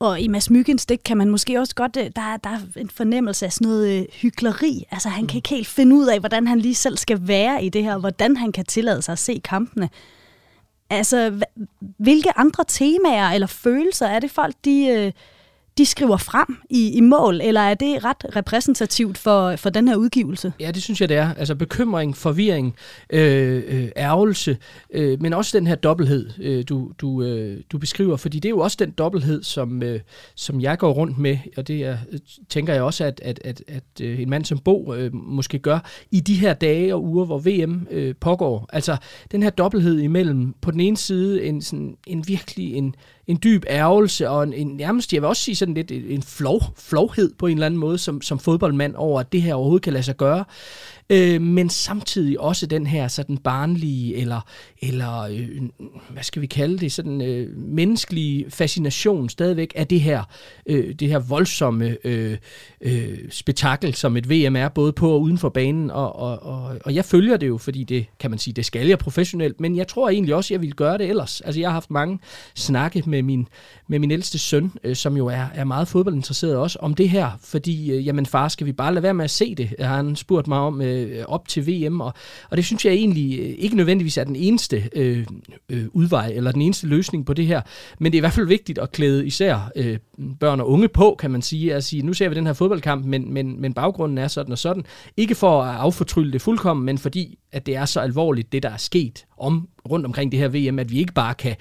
og i Mads Myggens digt kan man måske også godt, øh, der, der er en fornemmelse af sådan noget øh, hykleri. Altså han kan ikke helt finde ud af, hvordan han lige selv skal være i det her, hvordan han kan tillade sig at se kampene. Altså, hvilke andre temaer eller følelser er det folk, de, øh, de skriver frem i, i mål, eller er det ret repræsentativt for, for den her udgivelse? Ja, det synes jeg, det er. Altså bekymring, forvirring, øh, øh, ærgelse, øh, men også den her dobbelthed, øh, du, du, øh, du beskriver, fordi det er jo også den dobbelthed, som, øh, som jeg går rundt med, og det er, tænker jeg også, at, at, at, at øh, en mand som Bo øh, måske gør i de her dage og uger, hvor VM øh, pågår. Altså den her dobbelthed imellem på den ene side en, sådan, en virkelig en en dyb ærgelse og en, en nærmest, jeg vil også sige sådan lidt en flov, flovhed på en eller anden måde som, som fodboldmand over, at det her overhovedet kan lade sig gøre øh, men samtidig også den her sådan barnlige, eller, eller øh, hvad skal vi kalde det, sådan øh, menneskelige fascination stadigvæk af det her, øh, det her voldsomme øh, øh, spektakel, som et VM er, både på og uden for banen, og, og, og, og jeg følger det jo, fordi det, kan man sige, det skal jeg professionelt, men jeg tror egentlig også, jeg ville gøre det ellers. Altså jeg har haft mange snakke med min, med min ældste søn, øh, som jo er, er meget fodboldinteresseret også, om det her, fordi, øh, jamen far, skal vi bare lade være med at se det, har han spurgt mig om øh, øh, op til VM, og, og det synes jeg egentlig øh, ikke nødvendigvis er den eneste øh, øh, udvej, eller den eneste løsning på det her, men det er i hvert fald vigtigt at klæde især øh, børn og unge på, kan man sige, at sige, nu ser vi den her fodboldkamp, men, men, men baggrunden er sådan og sådan. Ikke for at affortrylle det fuldkommen, men fordi, at det er så alvorligt, det der er sket om, rundt omkring det her VM, at vi ikke bare kan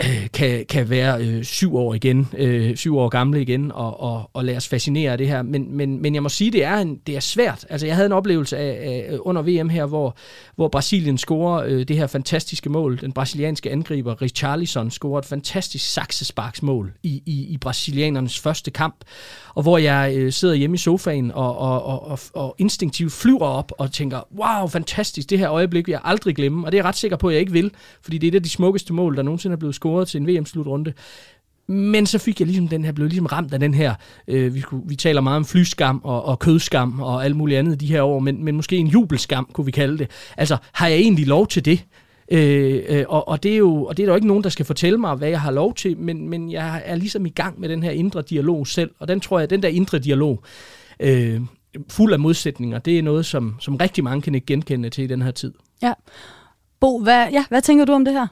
kan, kan være øh, syv år igen, øh, syv år gamle igen, og, og, og lade os fascinere af det her. Men, men, men jeg må sige, det er, en, det er svært. Altså, jeg havde en oplevelse af, af under VM her, hvor, hvor Brasilien scorer øh, det her fantastiske mål. Den brasilianske angriber Richarlison scorer et fantastisk saksesparksmål i, i, i brasilianernes første kamp, og hvor jeg øh, sidder hjemme i sofaen og, og, og, og, og instinktivt flyver op og tænker, wow, fantastisk, det her øjeblik vil jeg aldrig glemme, og det er jeg ret sikker på, at jeg ikke vil, fordi det er et af de smukkeste mål, der nogensinde er blevet scoret til en VM-slutrunde. Men så fik jeg ligesom den her, blev ligesom ramt af den her, øh, vi, skulle, vi taler meget om flyskam og, og kødskam og alt muligt andet de her år, men, men måske en jubelskam, kunne vi kalde det. Altså, har jeg egentlig lov til det? Øh, øh, og, og, det er jo, og det er der jo ikke nogen, der skal fortælle mig, hvad jeg har lov til, men, men jeg er ligesom i gang med den her indre dialog selv, og den tror jeg, den der indre dialog, øh, fuld af modsætninger, det er noget, som, som rigtig mange kan ikke genkende til i den her tid. Ja. Bo, hvad, ja, hvad tænker du om det her?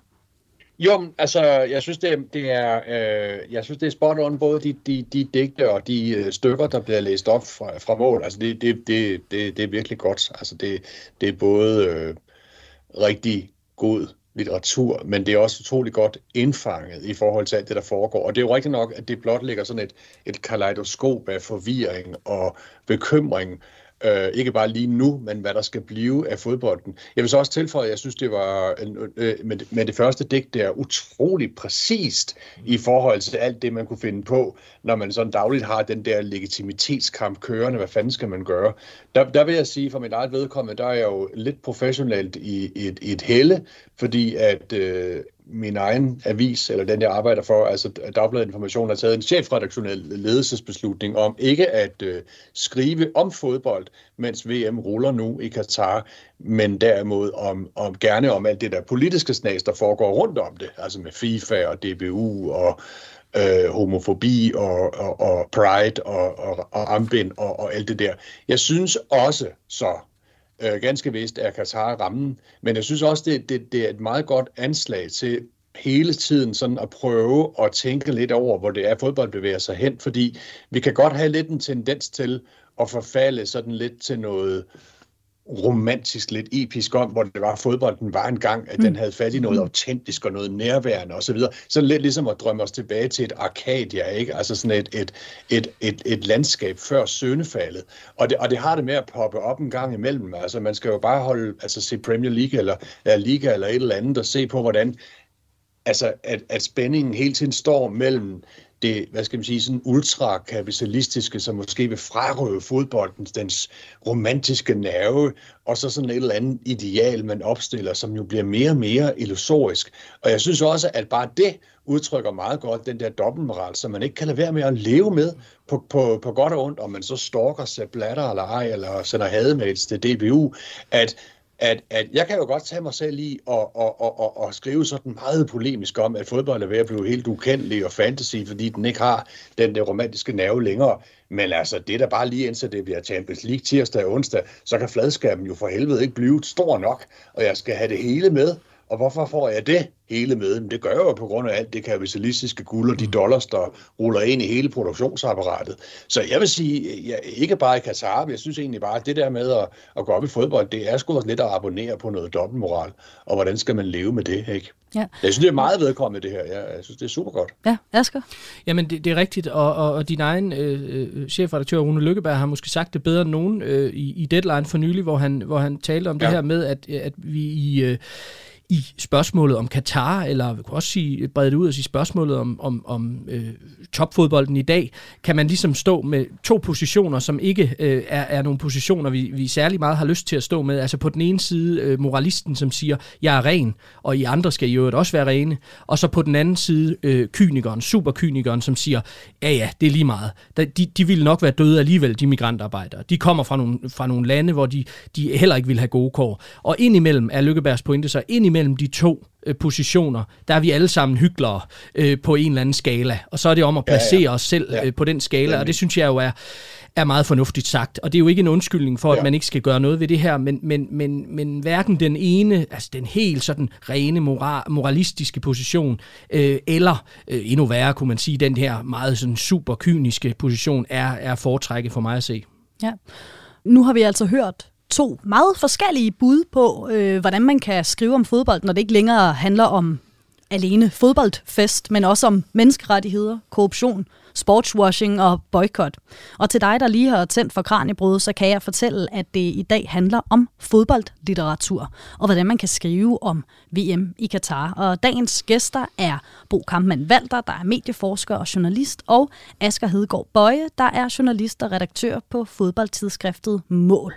Jo, altså, jeg synes, det, det er, øh, jeg synes, det er spot on, både de, de, de digte og de øh, stykker, der bliver læst op fra, fra mål. Altså, det, det, det, det, det er virkelig godt. Altså, det, det er både øh, rigtig god litteratur, men det er også utrolig godt indfanget i forhold til alt det, der foregår. Og det er jo rigtigt nok, at det blot ligger sådan et, et kaleidoskop af forvirring og bekymring, Øh, ikke bare lige nu, men hvad der skal blive af fodbolden. Jeg vil så også tilføje, at jeg synes, det var øh, med, med det første digt der utrolig præcist i forhold til alt det, man kunne finde på, når man sådan dagligt har den der legitimitetskamp kørende. Hvad fanden skal man gøre? Der, der vil jeg sige, for mit eget vedkommende, der er jeg jo lidt professionelt i, i, et, i et helle, fordi at øh, min egen avis, eller den jeg arbejder for, altså Dagbladet Information, har taget en chefredaktionel ledelsesbeslutning om ikke at øh, skrive om fodbold, mens VM ruller nu i Katar, men derimod om, om gerne om alt det der politiske snas, der foregår rundt om det, altså med FIFA og DBU og øh, homofobi og, og, og pride og, og, og ambind og, og alt det der. Jeg synes også så, øh, ganske vist er Katar rammen, men jeg synes også, det, det, det er et meget godt anslag til hele tiden sådan at prøve at tænke lidt over, hvor det er, fodbold bevæger sig hen, fordi vi kan godt have lidt en tendens til at forfalde sådan lidt til noget romantisk, lidt episk om, hvor det var, at fodbolden var en gang, at den mm. havde fat i noget mm. autentisk og noget nærværende osv. Så, så lidt ligesom at drømme os tilbage til et Arcadia, ikke? Altså sådan et, et, et, et, et landskab før søndefaldet. Og det, og det har det med at poppe op en gang imellem. Altså man skal jo bare holde, altså se Premier League eller, eller Liga eller et eller andet og se på, hvordan altså at, at spændingen hele tiden står mellem det, hvad skal man sige, sådan ultrakapitalistiske, som måske vil frarøve fodbolden dens romantiske nerve, og så sådan et eller andet ideal, man opstiller, som jo bliver mere og mere illusorisk. Og jeg synes også, at bare det udtrykker meget godt den der dobbeltmoral, som man ikke kan lade være med at leve med på, på, på godt og ondt, om man så stalker Sepp Blatter eller ej, eller sender hademails til DBU, at at, at jeg kan jo godt tage mig selv i og, og, og, og, og skrive sådan meget polemisk om, at fodbold er ved at blive helt ukendelig og fantasy, fordi den ikke har den der romantiske nerve længere. Men altså, det der bare lige indtil det bliver Champions League tirsdag og onsdag, så kan fladskærmen jo for helvede ikke blive stor nok, og jeg skal have det hele med. Og hvorfor får jeg det hele med? Men det gør jeg jo på grund af alt det kapitalistiske guld og de dollars, der ruller ind i hele produktionsapparatet. Så jeg vil sige, ja, ikke bare i Katar, men jeg synes egentlig bare, at det der med at, at gå op i fodbold, det er sgu lidt at abonnere på noget dobbeltmoral. Og hvordan skal man leve med det, ikke? Ja. Jeg synes, det er meget vedkommende, det her. Jeg, jeg synes, det er super godt. Ja, Asger? Jamen, det, det er rigtigt, og, og, og din egen øh, øh, chefredaktør, Rune Lykkeberg, har måske sagt det bedre end nogen øh, i, i Deadline for nylig, hvor han, hvor han talte om ja. det her med, at, at vi i... Øh, i spørgsmålet om Katar, eller vi kunne også sige, brede det ud og sige spørgsmålet om, om, om øh, topfodbolden i dag, kan man ligesom stå med to positioner, som ikke øh, er, er nogle positioner, vi, vi særlig meget har lyst til at stå med. Altså på den ene side øh, moralisten, som siger, jeg er ren, og I andre skal jo også være rene. Og så på den anden side øh, kynikeren, superkynikeren, som siger, ja ja, det er lige meget. De, de ville nok være døde alligevel, de migrantarbejdere. De kommer fra nogle, fra nogle lande, hvor de, de heller ikke vil have gode kår. Og indimellem er Lykkebergs pointe så, indimellem mellem de to øh, positioner, der er vi alle sammen hyklere øh, på en eller anden skala. Og så er det om at placere ja, ja. os selv ja. øh, på den skala, og det synes jeg jo er, er meget fornuftigt sagt. Og det er jo ikke en undskyldning for, ja. at man ikke skal gøre noget ved det her, men, men, men, men hverken den ene, altså den helt sådan rene moral, moralistiske position, øh, eller øh, endnu værre, kunne man sige, den her meget sådan super kyniske position, er, er foretrækket for mig at se. Ja. Nu har vi altså hørt to meget forskellige bud på, øh, hvordan man kan skrive om fodbold, når det ikke længere handler om alene fodboldfest, men også om menneskerettigheder, korruption, sportswashing og boykot. Og til dig, der lige har tændt for kraniebrud, så kan jeg fortælle, at det i dag handler om fodboldlitteratur, og hvordan man kan skrive om VM i Katar. Og dagens gæster er Bo Kampmann Valter, der er medieforsker og journalist, og Asger Hedegaard Bøje, der er journalist og redaktør på fodboldtidsskriftet Mål.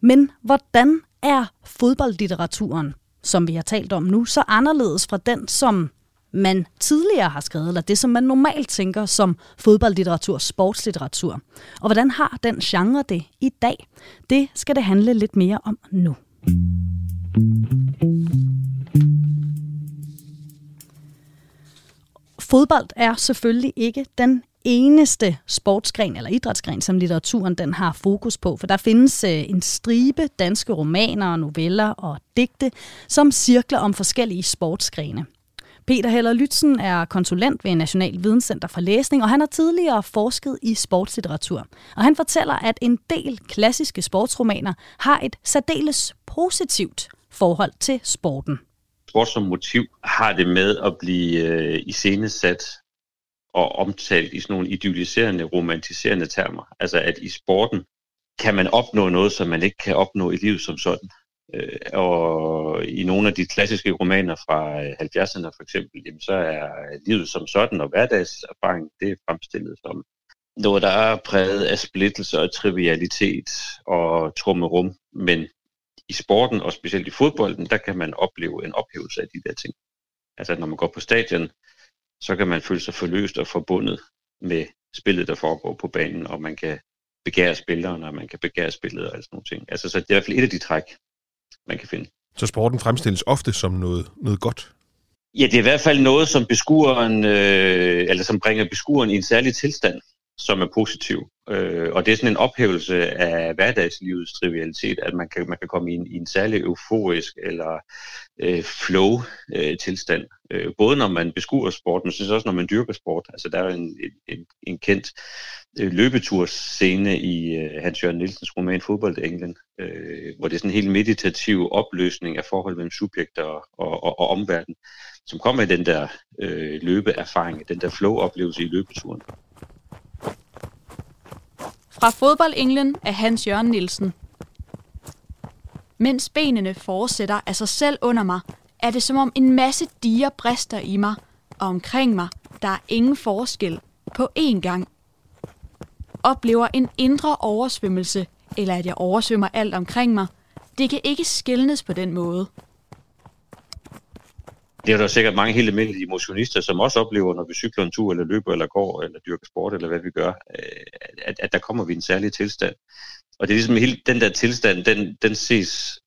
Men hvordan er fodboldlitteraturen, som vi har talt om nu, så anderledes fra den, som man tidligere har skrevet, eller det, som man normalt tænker som fodboldlitteratur, sportslitteratur. Og hvordan har den genre det i dag? Det skal det handle lidt mere om nu. Fodbold er selvfølgelig ikke den eneste sportsgren eller idrætsgren, som litteraturen den har fokus på, for der findes øh, en stribe danske romaner, noveller og digte, som cirkler om forskellige sportsgrene. Peter Heller Lytzen er konsulent ved National Videnscenter for Læsning, og han har tidligere forsket i sportslitteratur. Og han fortæller, at en del klassiske sportsromaner har et særdeles positivt forhold til sporten. Sport som motiv har det med at blive øh, iscenesat og omtalt i sådan nogle idealiserende, romantiserende termer. Altså at i sporten kan man opnå noget, som man ikke kan opnå i livet som sådan. Øh, og i nogle af de klassiske romaner fra øh, 70'erne for eksempel, jamen, så er livet som sådan og hverdagserfaring, det er fremstillet som noget, der er præget af splittelse og trivialitet og trummerum. Men i sporten, og specielt i fodbolden, der kan man opleve en ophævelse af de der ting. Altså når man går på stadion, så kan man føle sig forløst og forbundet med spillet, der foregår på banen, og man kan begære spilleren, og man kan begære spillet og sådan nogle ting. Altså, så det er i hvert fald et af de træk, man kan finde. Så sporten fremstilles ofte som noget, noget godt? Ja, det er i hvert fald noget, som beskueren, øh, eller som bringer beskueren i en særlig tilstand, som er positiv. Øh, og det er sådan en ophævelse af hverdagslivets trivialitet, at man kan, man kan komme i en, i en særlig euforisk eller øh, flow-tilstand. Øh, øh, både når man beskuer sport, men synes også, når man dyrker sport. Altså, der er en, en, en kendt øh, løbeturscene i øh, Hans Jørgen Nielsens roman Fodbold England, øh, hvor det er sådan en helt meditativ opløsning af forhold mellem subjekter og, og, og, og omverden, som kommer i den der øh, løbeerfaring, den der flow-oplevelse i løbeturen. Fra fodboldenglen af Hans Jørgen Nielsen. Mens benene fortsætter af sig selv under mig, er det som om en masse diger brister i mig, og omkring mig, der er ingen forskel på én gang. Oplever en indre oversvømmelse, eller at jeg oversvømmer alt omkring mig, det kan ikke skilnes på den måde. Det er der sikkert mange helt almindelige motionister, som også oplever, når vi cykler en tur, eller løber, eller går, eller dyrker sport, eller hvad vi gør, øh, at, at der kommer vi i en særlig tilstand. Og det er ligesom hele den der tilstand, den, den ses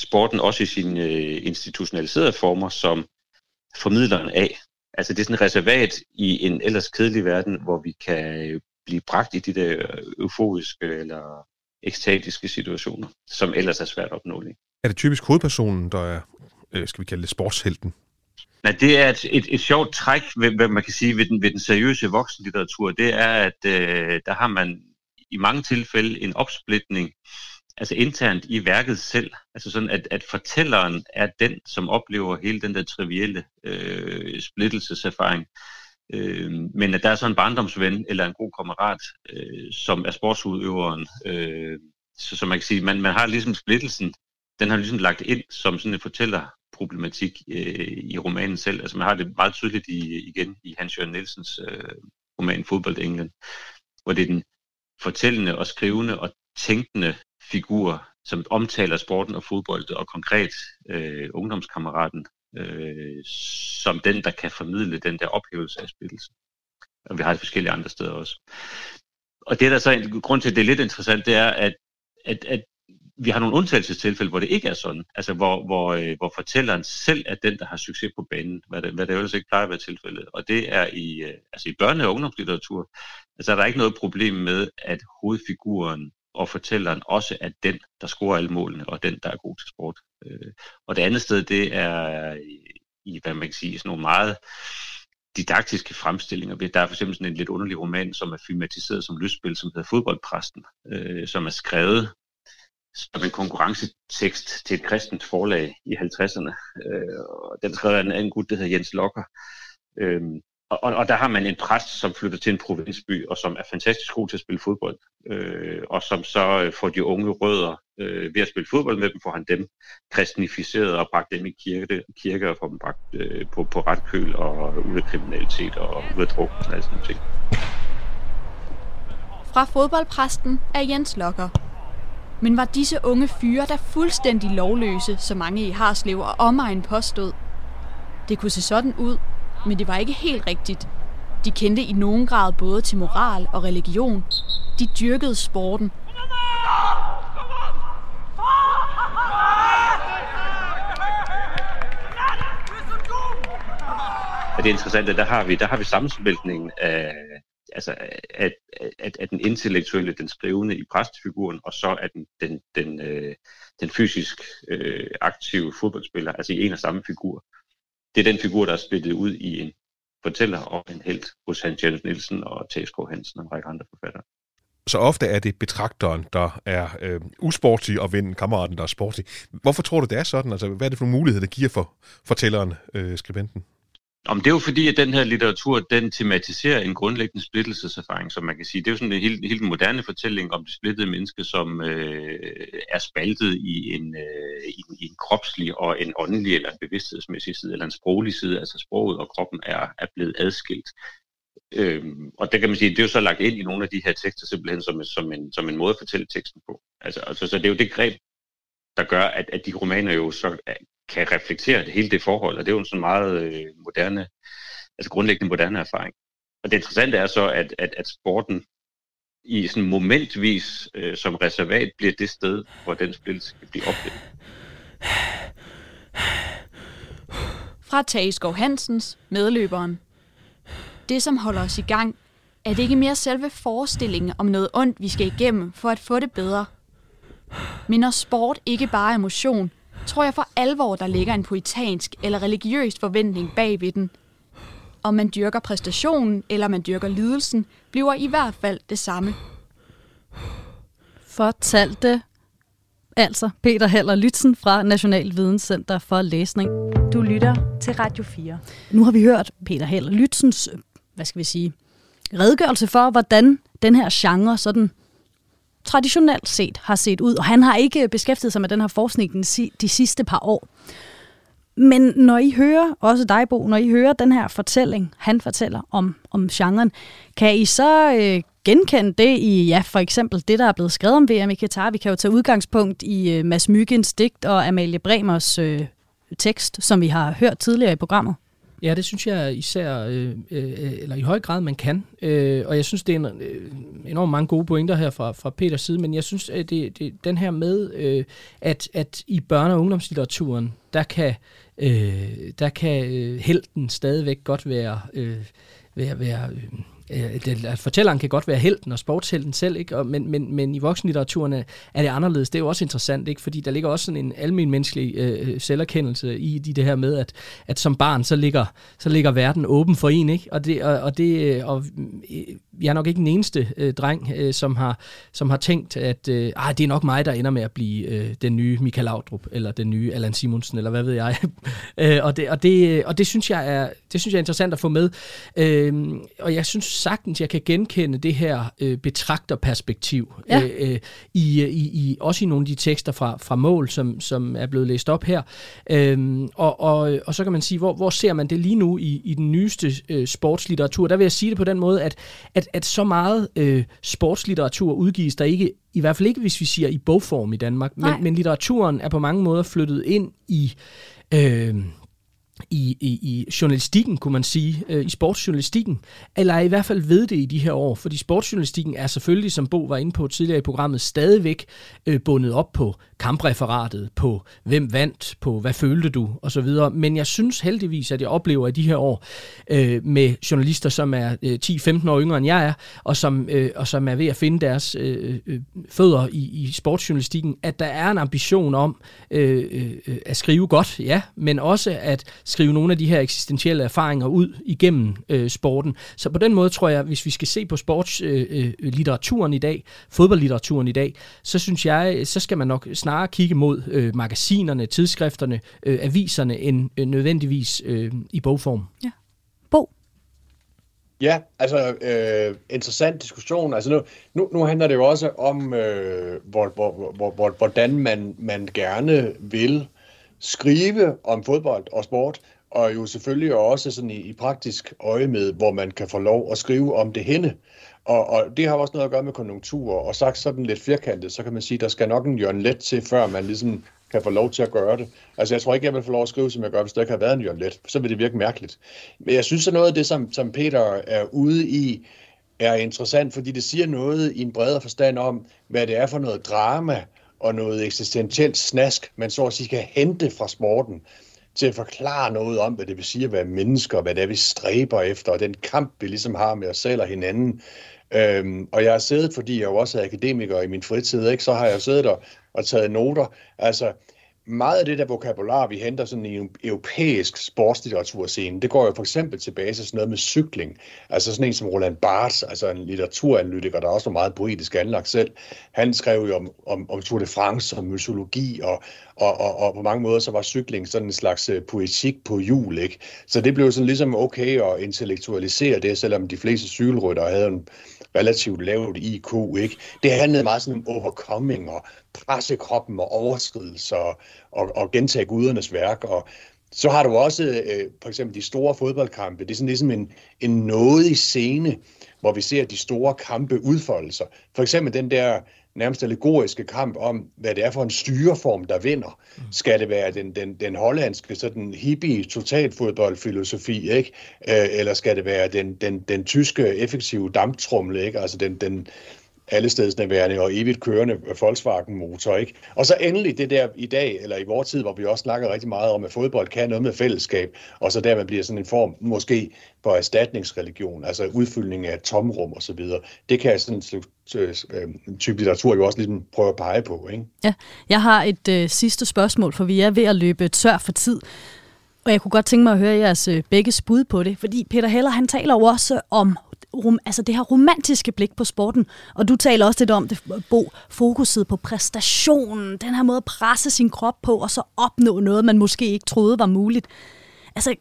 sporten også i sine øh, institutionaliserede former som formidleren af. Altså det er sådan et reservat i en ellers kedelig verden, hvor vi kan blive bragt i de der øh, euforiske eller ekstatiske situationer, som ellers er svært opnåelige. Er det typisk hovedpersonen, der er, skal vi kalde det, sportshelten? Nej, det er et, et, et sjovt træk, hvad man kan sige, ved den, ved den seriøse voksenlitteratur. Det er, at øh, der har man i mange tilfælde en opsplitning, altså internt i værket selv. Altså sådan, at, at fortælleren er den, som oplever hele den der trivielle øh, splittelseserfaring. Øh, men at der er så en barndomsven eller en god kammerat, øh, som er sportsudøveren. Øh, så, så man kan sige, man, man har ligesom splittelsen, den har ligesom lagt ind som sådan en fortæller problematik øh, i romanen selv. Altså man har det meget tydeligt i, igen i Hans Jørgen Nielsens øh, roman Fodbold England, hvor det er den fortællende og skrivende og tænkende figur, som omtaler sporten og fodbold, og konkret øh, ungdomskammeraten, øh, som den, der kan formidle den der ophævelse af spillet. Og vi har det forskellige andre steder også. Og det, der så en grund til, at det er lidt interessant, det er, at, at, at vi har nogle undtagelsestilfælde, hvor det ikke er sådan. Altså hvor, hvor, øh, hvor fortælleren selv er den, der har succes på banen, hvad det, hvad det ellers ikke plejer at være tilfældet. Og det er i, øh, altså i børne- og ungdomslitteratur, altså er der ikke noget problem med, at hovedfiguren og fortælleren også er den, der scorer alle målene, og den, der er god til sport. Øh, og det andet sted, det er i, hvad man kan sige, sådan nogle meget didaktiske fremstillinger. Der er for eksempel sådan en lidt underlig roman, som er filmatiseret som lystspil, som hedder Fodboldpræsten, øh, som er skrevet som en konkurrencetekst til et kristent forlag i 50'erne. Øh, og den skrev en anden gut, der hedder Jens Lokker. Øh, og, og der har man en præst, som flytter til en provinsby, og som er fantastisk god til at spille fodbold. Øh, og som så øh, får de unge rødder øh, ved at spille fodbold med dem, får han dem kristnificeret og bragt dem i kirke, kirke og får dem bragt øh, på, på ret køl og ud af kriminalitet og ud af druk og sådan noget. ting. Fra fodboldpræsten er Jens Lokker. Men var disse unge fyre der fuldstændig lovløse, så mange i Harslev og omegn påstod? Det kunne se sådan ud, men det var ikke helt rigtigt. De kendte i nogen grad både til moral og religion. De dyrkede sporten. Og det interessante, der har vi, der har vi sammensmeltningen af, altså, at, at, at den intellektuelle, den skrivende i præstfiguren, og så er den, den, den, øh, den fysisk øh, aktive fodboldspiller, altså i en og samme figur det er den figur, der er splittet ud i en fortæller og en held hos Hans Jens Nielsen og T.S.K. Hansen og en række andre forfattere. Så ofte er det betragteren, der er øh, usportig, og vinden kammeraten, der er sportig. Hvorfor tror du, det er sådan? Altså, hvad er det for muligheder, der giver for fortælleren, øh, skribenten? Om det er jo fordi, at den her litteratur, den tematiserer en grundlæggende splittelseserfaring, som man kan sige. Det er jo sådan en helt, helt moderne fortælling om det splittede menneske, som øh, er spaltet i en, øh, i, i en kropslig og en åndelig eller en bevidsthedsmæssig side, eller en sproglig side. Altså sproget og kroppen er, er blevet adskilt. Øhm, og det kan man sige, det er jo så lagt ind i nogle af de her tekster simpelthen som, som, en, som en måde at fortælle teksten på. Altså, altså, så det er jo det greb, der gør, at, at de romaner jo så kan reflektere det, hele det forhold, og det er jo en sådan meget øh, moderne, altså grundlæggende moderne erfaring. Og det interessante er så, at, at, at sporten i sådan momentvis øh, som reservat bliver det sted, hvor den splittelse kan blive oplevet. Fra Tageskov Hansens, medløberen. Det, som holder os i gang, er det ikke mere selve forestillingen om noget ondt, vi skal igennem for at få det bedre. Men når sport ikke bare er motion, tror jeg for alvor, der ligger en poetansk eller religiøs forventning bag ved den. Om man dyrker præstationen eller man dyrker lidelsen, bliver i hvert fald det samme. Fortalte altså Peter Heller Lytzen fra National Videnscenter for Læsning. Du lytter til Radio 4. Nu har vi hørt Peter Heller Lytzens, hvad skal vi sige, redegørelse for, hvordan den her genre sådan traditionelt set har set ud, og han har ikke beskæftiget sig med den her forskning de sidste par år. Men når I hører, også dig Bo, når I hører den her fortælling, han fortæller om, om genren, kan I så øh, genkende det i, ja, for eksempel det, der er blevet skrevet om VM i Katar? Vi kan jo tage udgangspunkt i øh, Mads Myggens digt og Amalie Bremers øh, tekst, som vi har hørt tidligere i programmet. Ja, det synes jeg især, øh, øh, eller i høj grad, man kan. Øh, og jeg synes, det er en, øh, enormt mange gode pointer her fra, fra Peters side, men jeg synes, at det, det, den her med, øh, at, at i børne- og ungdomslitteraturen, der kan, øh, der kan øh, helten stadigvæk godt være, øh, være, være øh, øh, det, fortælleren kan godt være helten og sportshelten selv, ikke? Og, men, men, men i voksenlitteraturen er, er det anderledes. Det er jo også interessant, ikke? fordi der ligger også sådan en almen menneskelig øh, selverkendelse i i det her med, at, at som barn, så ligger, så ligger verden åben for en, ikke? Og, det, og, og, det, øh, og øh, jeg er nok ikke den eneste øh, dreng, øh, som, har, som har tænkt, at øh, ah, det er nok mig, der ender med at blive øh, den nye Michael Laudrup, eller den nye Allan Simonsen, eller hvad ved jeg. øh, og, det, og, det, øh, og det synes jeg er det synes jeg er interessant at få med. Øh, og jeg synes sagtens, jeg kan genkende det her øh, betragterperspektiv ja. øh, øh, i, i, i, også i nogle af de tekster fra, fra mål, som, som er blevet læst op her. Øh, og, og, og så kan man sige, hvor, hvor ser man det lige nu i, i den nyeste øh, sportslitteratur? Der vil jeg sige det på den måde, at, at, at så meget øh, sportslitteratur udgives der ikke i hvert fald ikke, hvis vi siger i bogform i Danmark, men, men litteraturen er på mange måder flyttet ind i... Øh, i, i, i journalistikken, kunne man sige, øh, i sportsjournalistikken, eller i hvert fald ved det i de her år, fordi sportsjournalistikken er selvfølgelig, som Bo var inde på tidligere i programmet, stadigvæk øh, bundet op på kampreferatet, på hvem vandt, på hvad følte du, og så videre. Men jeg synes heldigvis, at jeg oplever i de her år øh, med journalister, som er øh, 10-15 år yngre end jeg er, og som, øh, og som er ved at finde deres øh, øh, fødder i, i sportsjournalistikken, at der er en ambition om øh, øh, øh at skrive godt, ja, men også at skrive nogle af de her eksistentielle erfaringer ud igennem øh, sporten. Så på den måde tror jeg, hvis vi skal se på sportslitteraturen øh, øh, i dag, fodboldlitteraturen i dag, så synes jeg, så skal man nok snarere kigge mod øh, magasinerne, tidsskrifterne, øh, aviserne, end øh, nødvendigvis øh, i bogform. Ja. Bo? Ja, altså øh, interessant diskussion. Altså nu, nu, nu handler det jo også om, øh, hvor, hvor, hvor, hvor, hvordan man, man gerne vil skrive om fodbold og sport, og jo selvfølgelig også sådan i, i praktisk øje med, hvor man kan få lov at skrive om det henne. Og, og det har også noget at gøre med konjunkturer, og sagt sådan lidt firkantet, så kan man sige, at der skal nok en Jørgen Let til, før man ligesom kan få lov til at gøre det. Altså jeg tror ikke, jeg vil få lov at skrive, som jeg gør, hvis der ikke har været en Jørgen Let. Så vil det virke mærkeligt. Men jeg synes, at noget af det, som, som Peter er ude i, er interessant, fordi det siger noget i en bredere forstand om, hvad det er for noget drama og noget eksistentielt snask, man så at sige kan hente fra sporten til at forklare noget om, hvad det vil sige at være mennesker, hvad det er, vi stræber efter, og den kamp, vi ligesom har med os selv og hinanden. Øhm, og jeg har siddet, fordi jeg jo også er akademiker i min fritid, ikke? så har jeg siddet og, og taget noter. Altså, meget af det der vokabular, vi henter sådan i en europæisk sportslitteraturscene, det går jo for eksempel tilbage til sådan noget med cykling. Altså sådan en som Roland Barthes, altså en litteraturanalytiker, der også var meget poetisk anlagt selv. Han skrev jo om, om, om Tour de France, og mytologi, og, og, og, og på mange måder så var cykling sådan en slags øh, poetik på jul, ikke? Så det blev sådan ligesom okay at intellektualisere det, selvom de fleste cykelryttere havde en relativt lavt IQ, ikke? Det handlede meget sådan om overcoming og presse kroppen og overskridelser og, og, og gentage gudernes værk. Og så har du også øh, for eksempel de store fodboldkampe. Det er sådan ligesom en, en nådig scene, hvor vi ser de store kampe udfolde sig. For eksempel den der nærmest allegoriske kamp om, hvad det er for en styreform, der vinder. Mm. Skal det være den, den, den hollandske sådan hippie totalfodboldfilosofi, ikke? Øh, eller skal det være den, den, den tyske effektive damptrumle, ikke? altså den, den, allestedsnærværende og evigt kørende Volkswagen-motor. Ikke? Og så endelig det der i dag, eller i vores tid, hvor vi også snakker rigtig meget om, at fodbold kan noget med fællesskab, og så dermed bliver sådan en form måske for erstatningsreligion, altså udfyldning af tomrum og så videre. Det kan sådan en øh, øh, type litteratur jo også lidt prøve at pege på. Ikke? Ja, jeg har et øh, sidste spørgsmål, for vi er ved at løbe tør for tid. Og jeg kunne godt tænke mig at høre jeres øh, begge bud på det, fordi Peter Heller, han taler jo også om rom, altså det her romantiske blik på sporten, og du taler også lidt om det, Bo, fokuset på præstationen, den her måde at presse sin krop på, og så opnå noget, man måske ikke troede var muligt. Altså,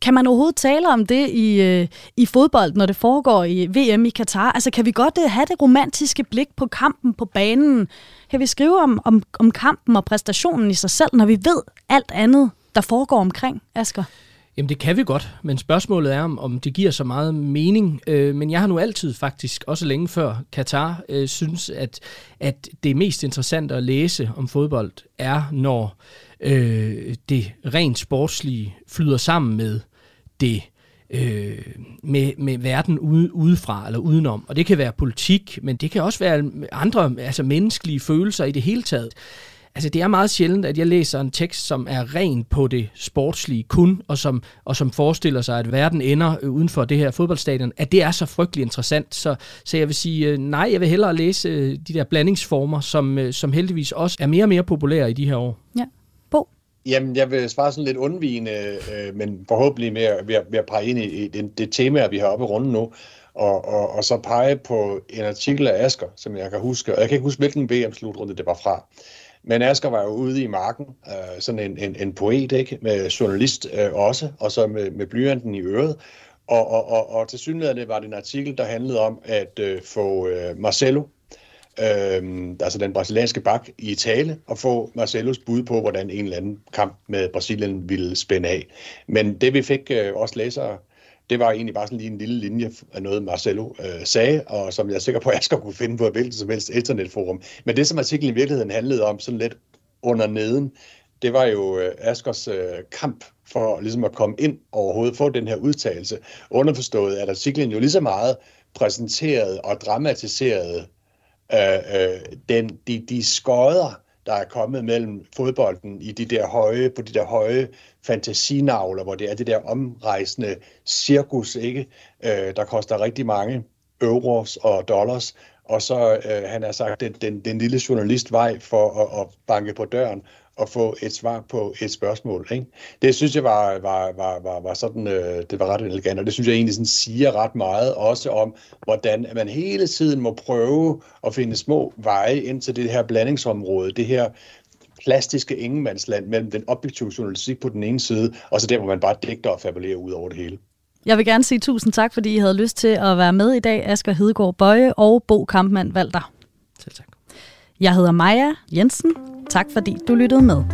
kan man overhovedet tale om det i, øh, i fodbold, når det foregår i VM i Katar? Altså, kan vi godt øh, have det romantiske blik på kampen på banen? Kan vi skrive om, om, om kampen og præstationen i sig selv, når vi ved alt andet, der foregår omkring, Asger? Jamen det kan vi godt, men spørgsmålet er, om, det giver så meget mening. Øh, men jeg har nu altid faktisk, også længe før Katar, øh, synes, at, at det mest interessante at læse om fodbold er, når øh, det rent sportslige flyder sammen med det øh, med, med verden ude, udefra eller udenom. Og det kan være politik, men det kan også være andre altså menneskelige følelser i det hele taget. Altså, det er meget sjældent, at jeg læser en tekst, som er ren på det sportslige kun, og som, og som forestiller sig, at verden ender uden for det her fodboldstadion, at det er så frygtelig interessant. Så, så jeg vil sige, øh, nej, jeg vil hellere læse øh, de der blandingsformer, som, øh, som heldigvis også er mere og mere populære i de her år. Ja. Bo? Jamen, jeg vil svare sådan lidt undvigende, øh, men forhåbentlig med at, ved, at, ved at pege ind i, i det, det tema, vi har oppe i runden nu, og, og, og så pege på en artikel af Asker, som jeg kan huske, og jeg kan ikke huske, hvilken VM-slutrunde det var fra. Men Asger var jo ude i marken, øh, sådan en, en, en poet, ikke? med journalist øh, også, og så med, med blyanten i øret. Og, og, og, og til synligheden var det en artikel, der handlede om at øh, få øh, Marcelo, øh, altså den brasilianske bak, i tale, og få Marcelos bud på, hvordan en eller anden kamp med Brasilien ville spænde af. Men det vi fik øh, også læsere det var egentlig bare sådan lige en lille linje af noget, Marcelo øh, sagde, og som jeg er sikker på, at Asger kunne finde på et hvilket som helst internetforum. Men det, som artiklen i virkeligheden handlede om, sådan lidt under neden, det var jo øh, Askers øh, kamp for ligesom at komme ind og overhovedet få den her udtalelse. Underforstået, at artiklen jo lige så meget præsenteret og dramatiseret øh, øh, den, de, de skøder, der er kommet mellem fodbolden i de der høje, på de der høje fantasinavler, hvor det er det der omrejsende cirkus, ikke? Øh, der koster rigtig mange euros og dollars, og så øh, han har sagt, den, den, den lille journalist vej for at, at banke på døren og få et svar på et spørgsmål. Ikke? Det synes jeg var, var, var, var, var sådan, øh, det var ret elegant, og det synes jeg egentlig sådan siger ret meget også om, hvordan man hele tiden må prøve at finde små veje ind til det her blandingsområde, det her plastiske ingenmandsland mellem den objektive journalistik på den ene side, og så der, hvor man bare dækker og fabulerer ud over det hele. Jeg vil gerne sige tusind tak, fordi I havde lyst til at være med i dag, Asger Hedegaard Bøje og Bo Kampmann Valter. Selv tak. Jeg hedder Maja Jensen. Tak fordi du lyttede med.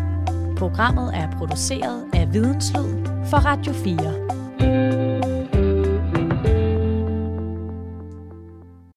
Programmet er produceret af Videnslyd for Radio 4.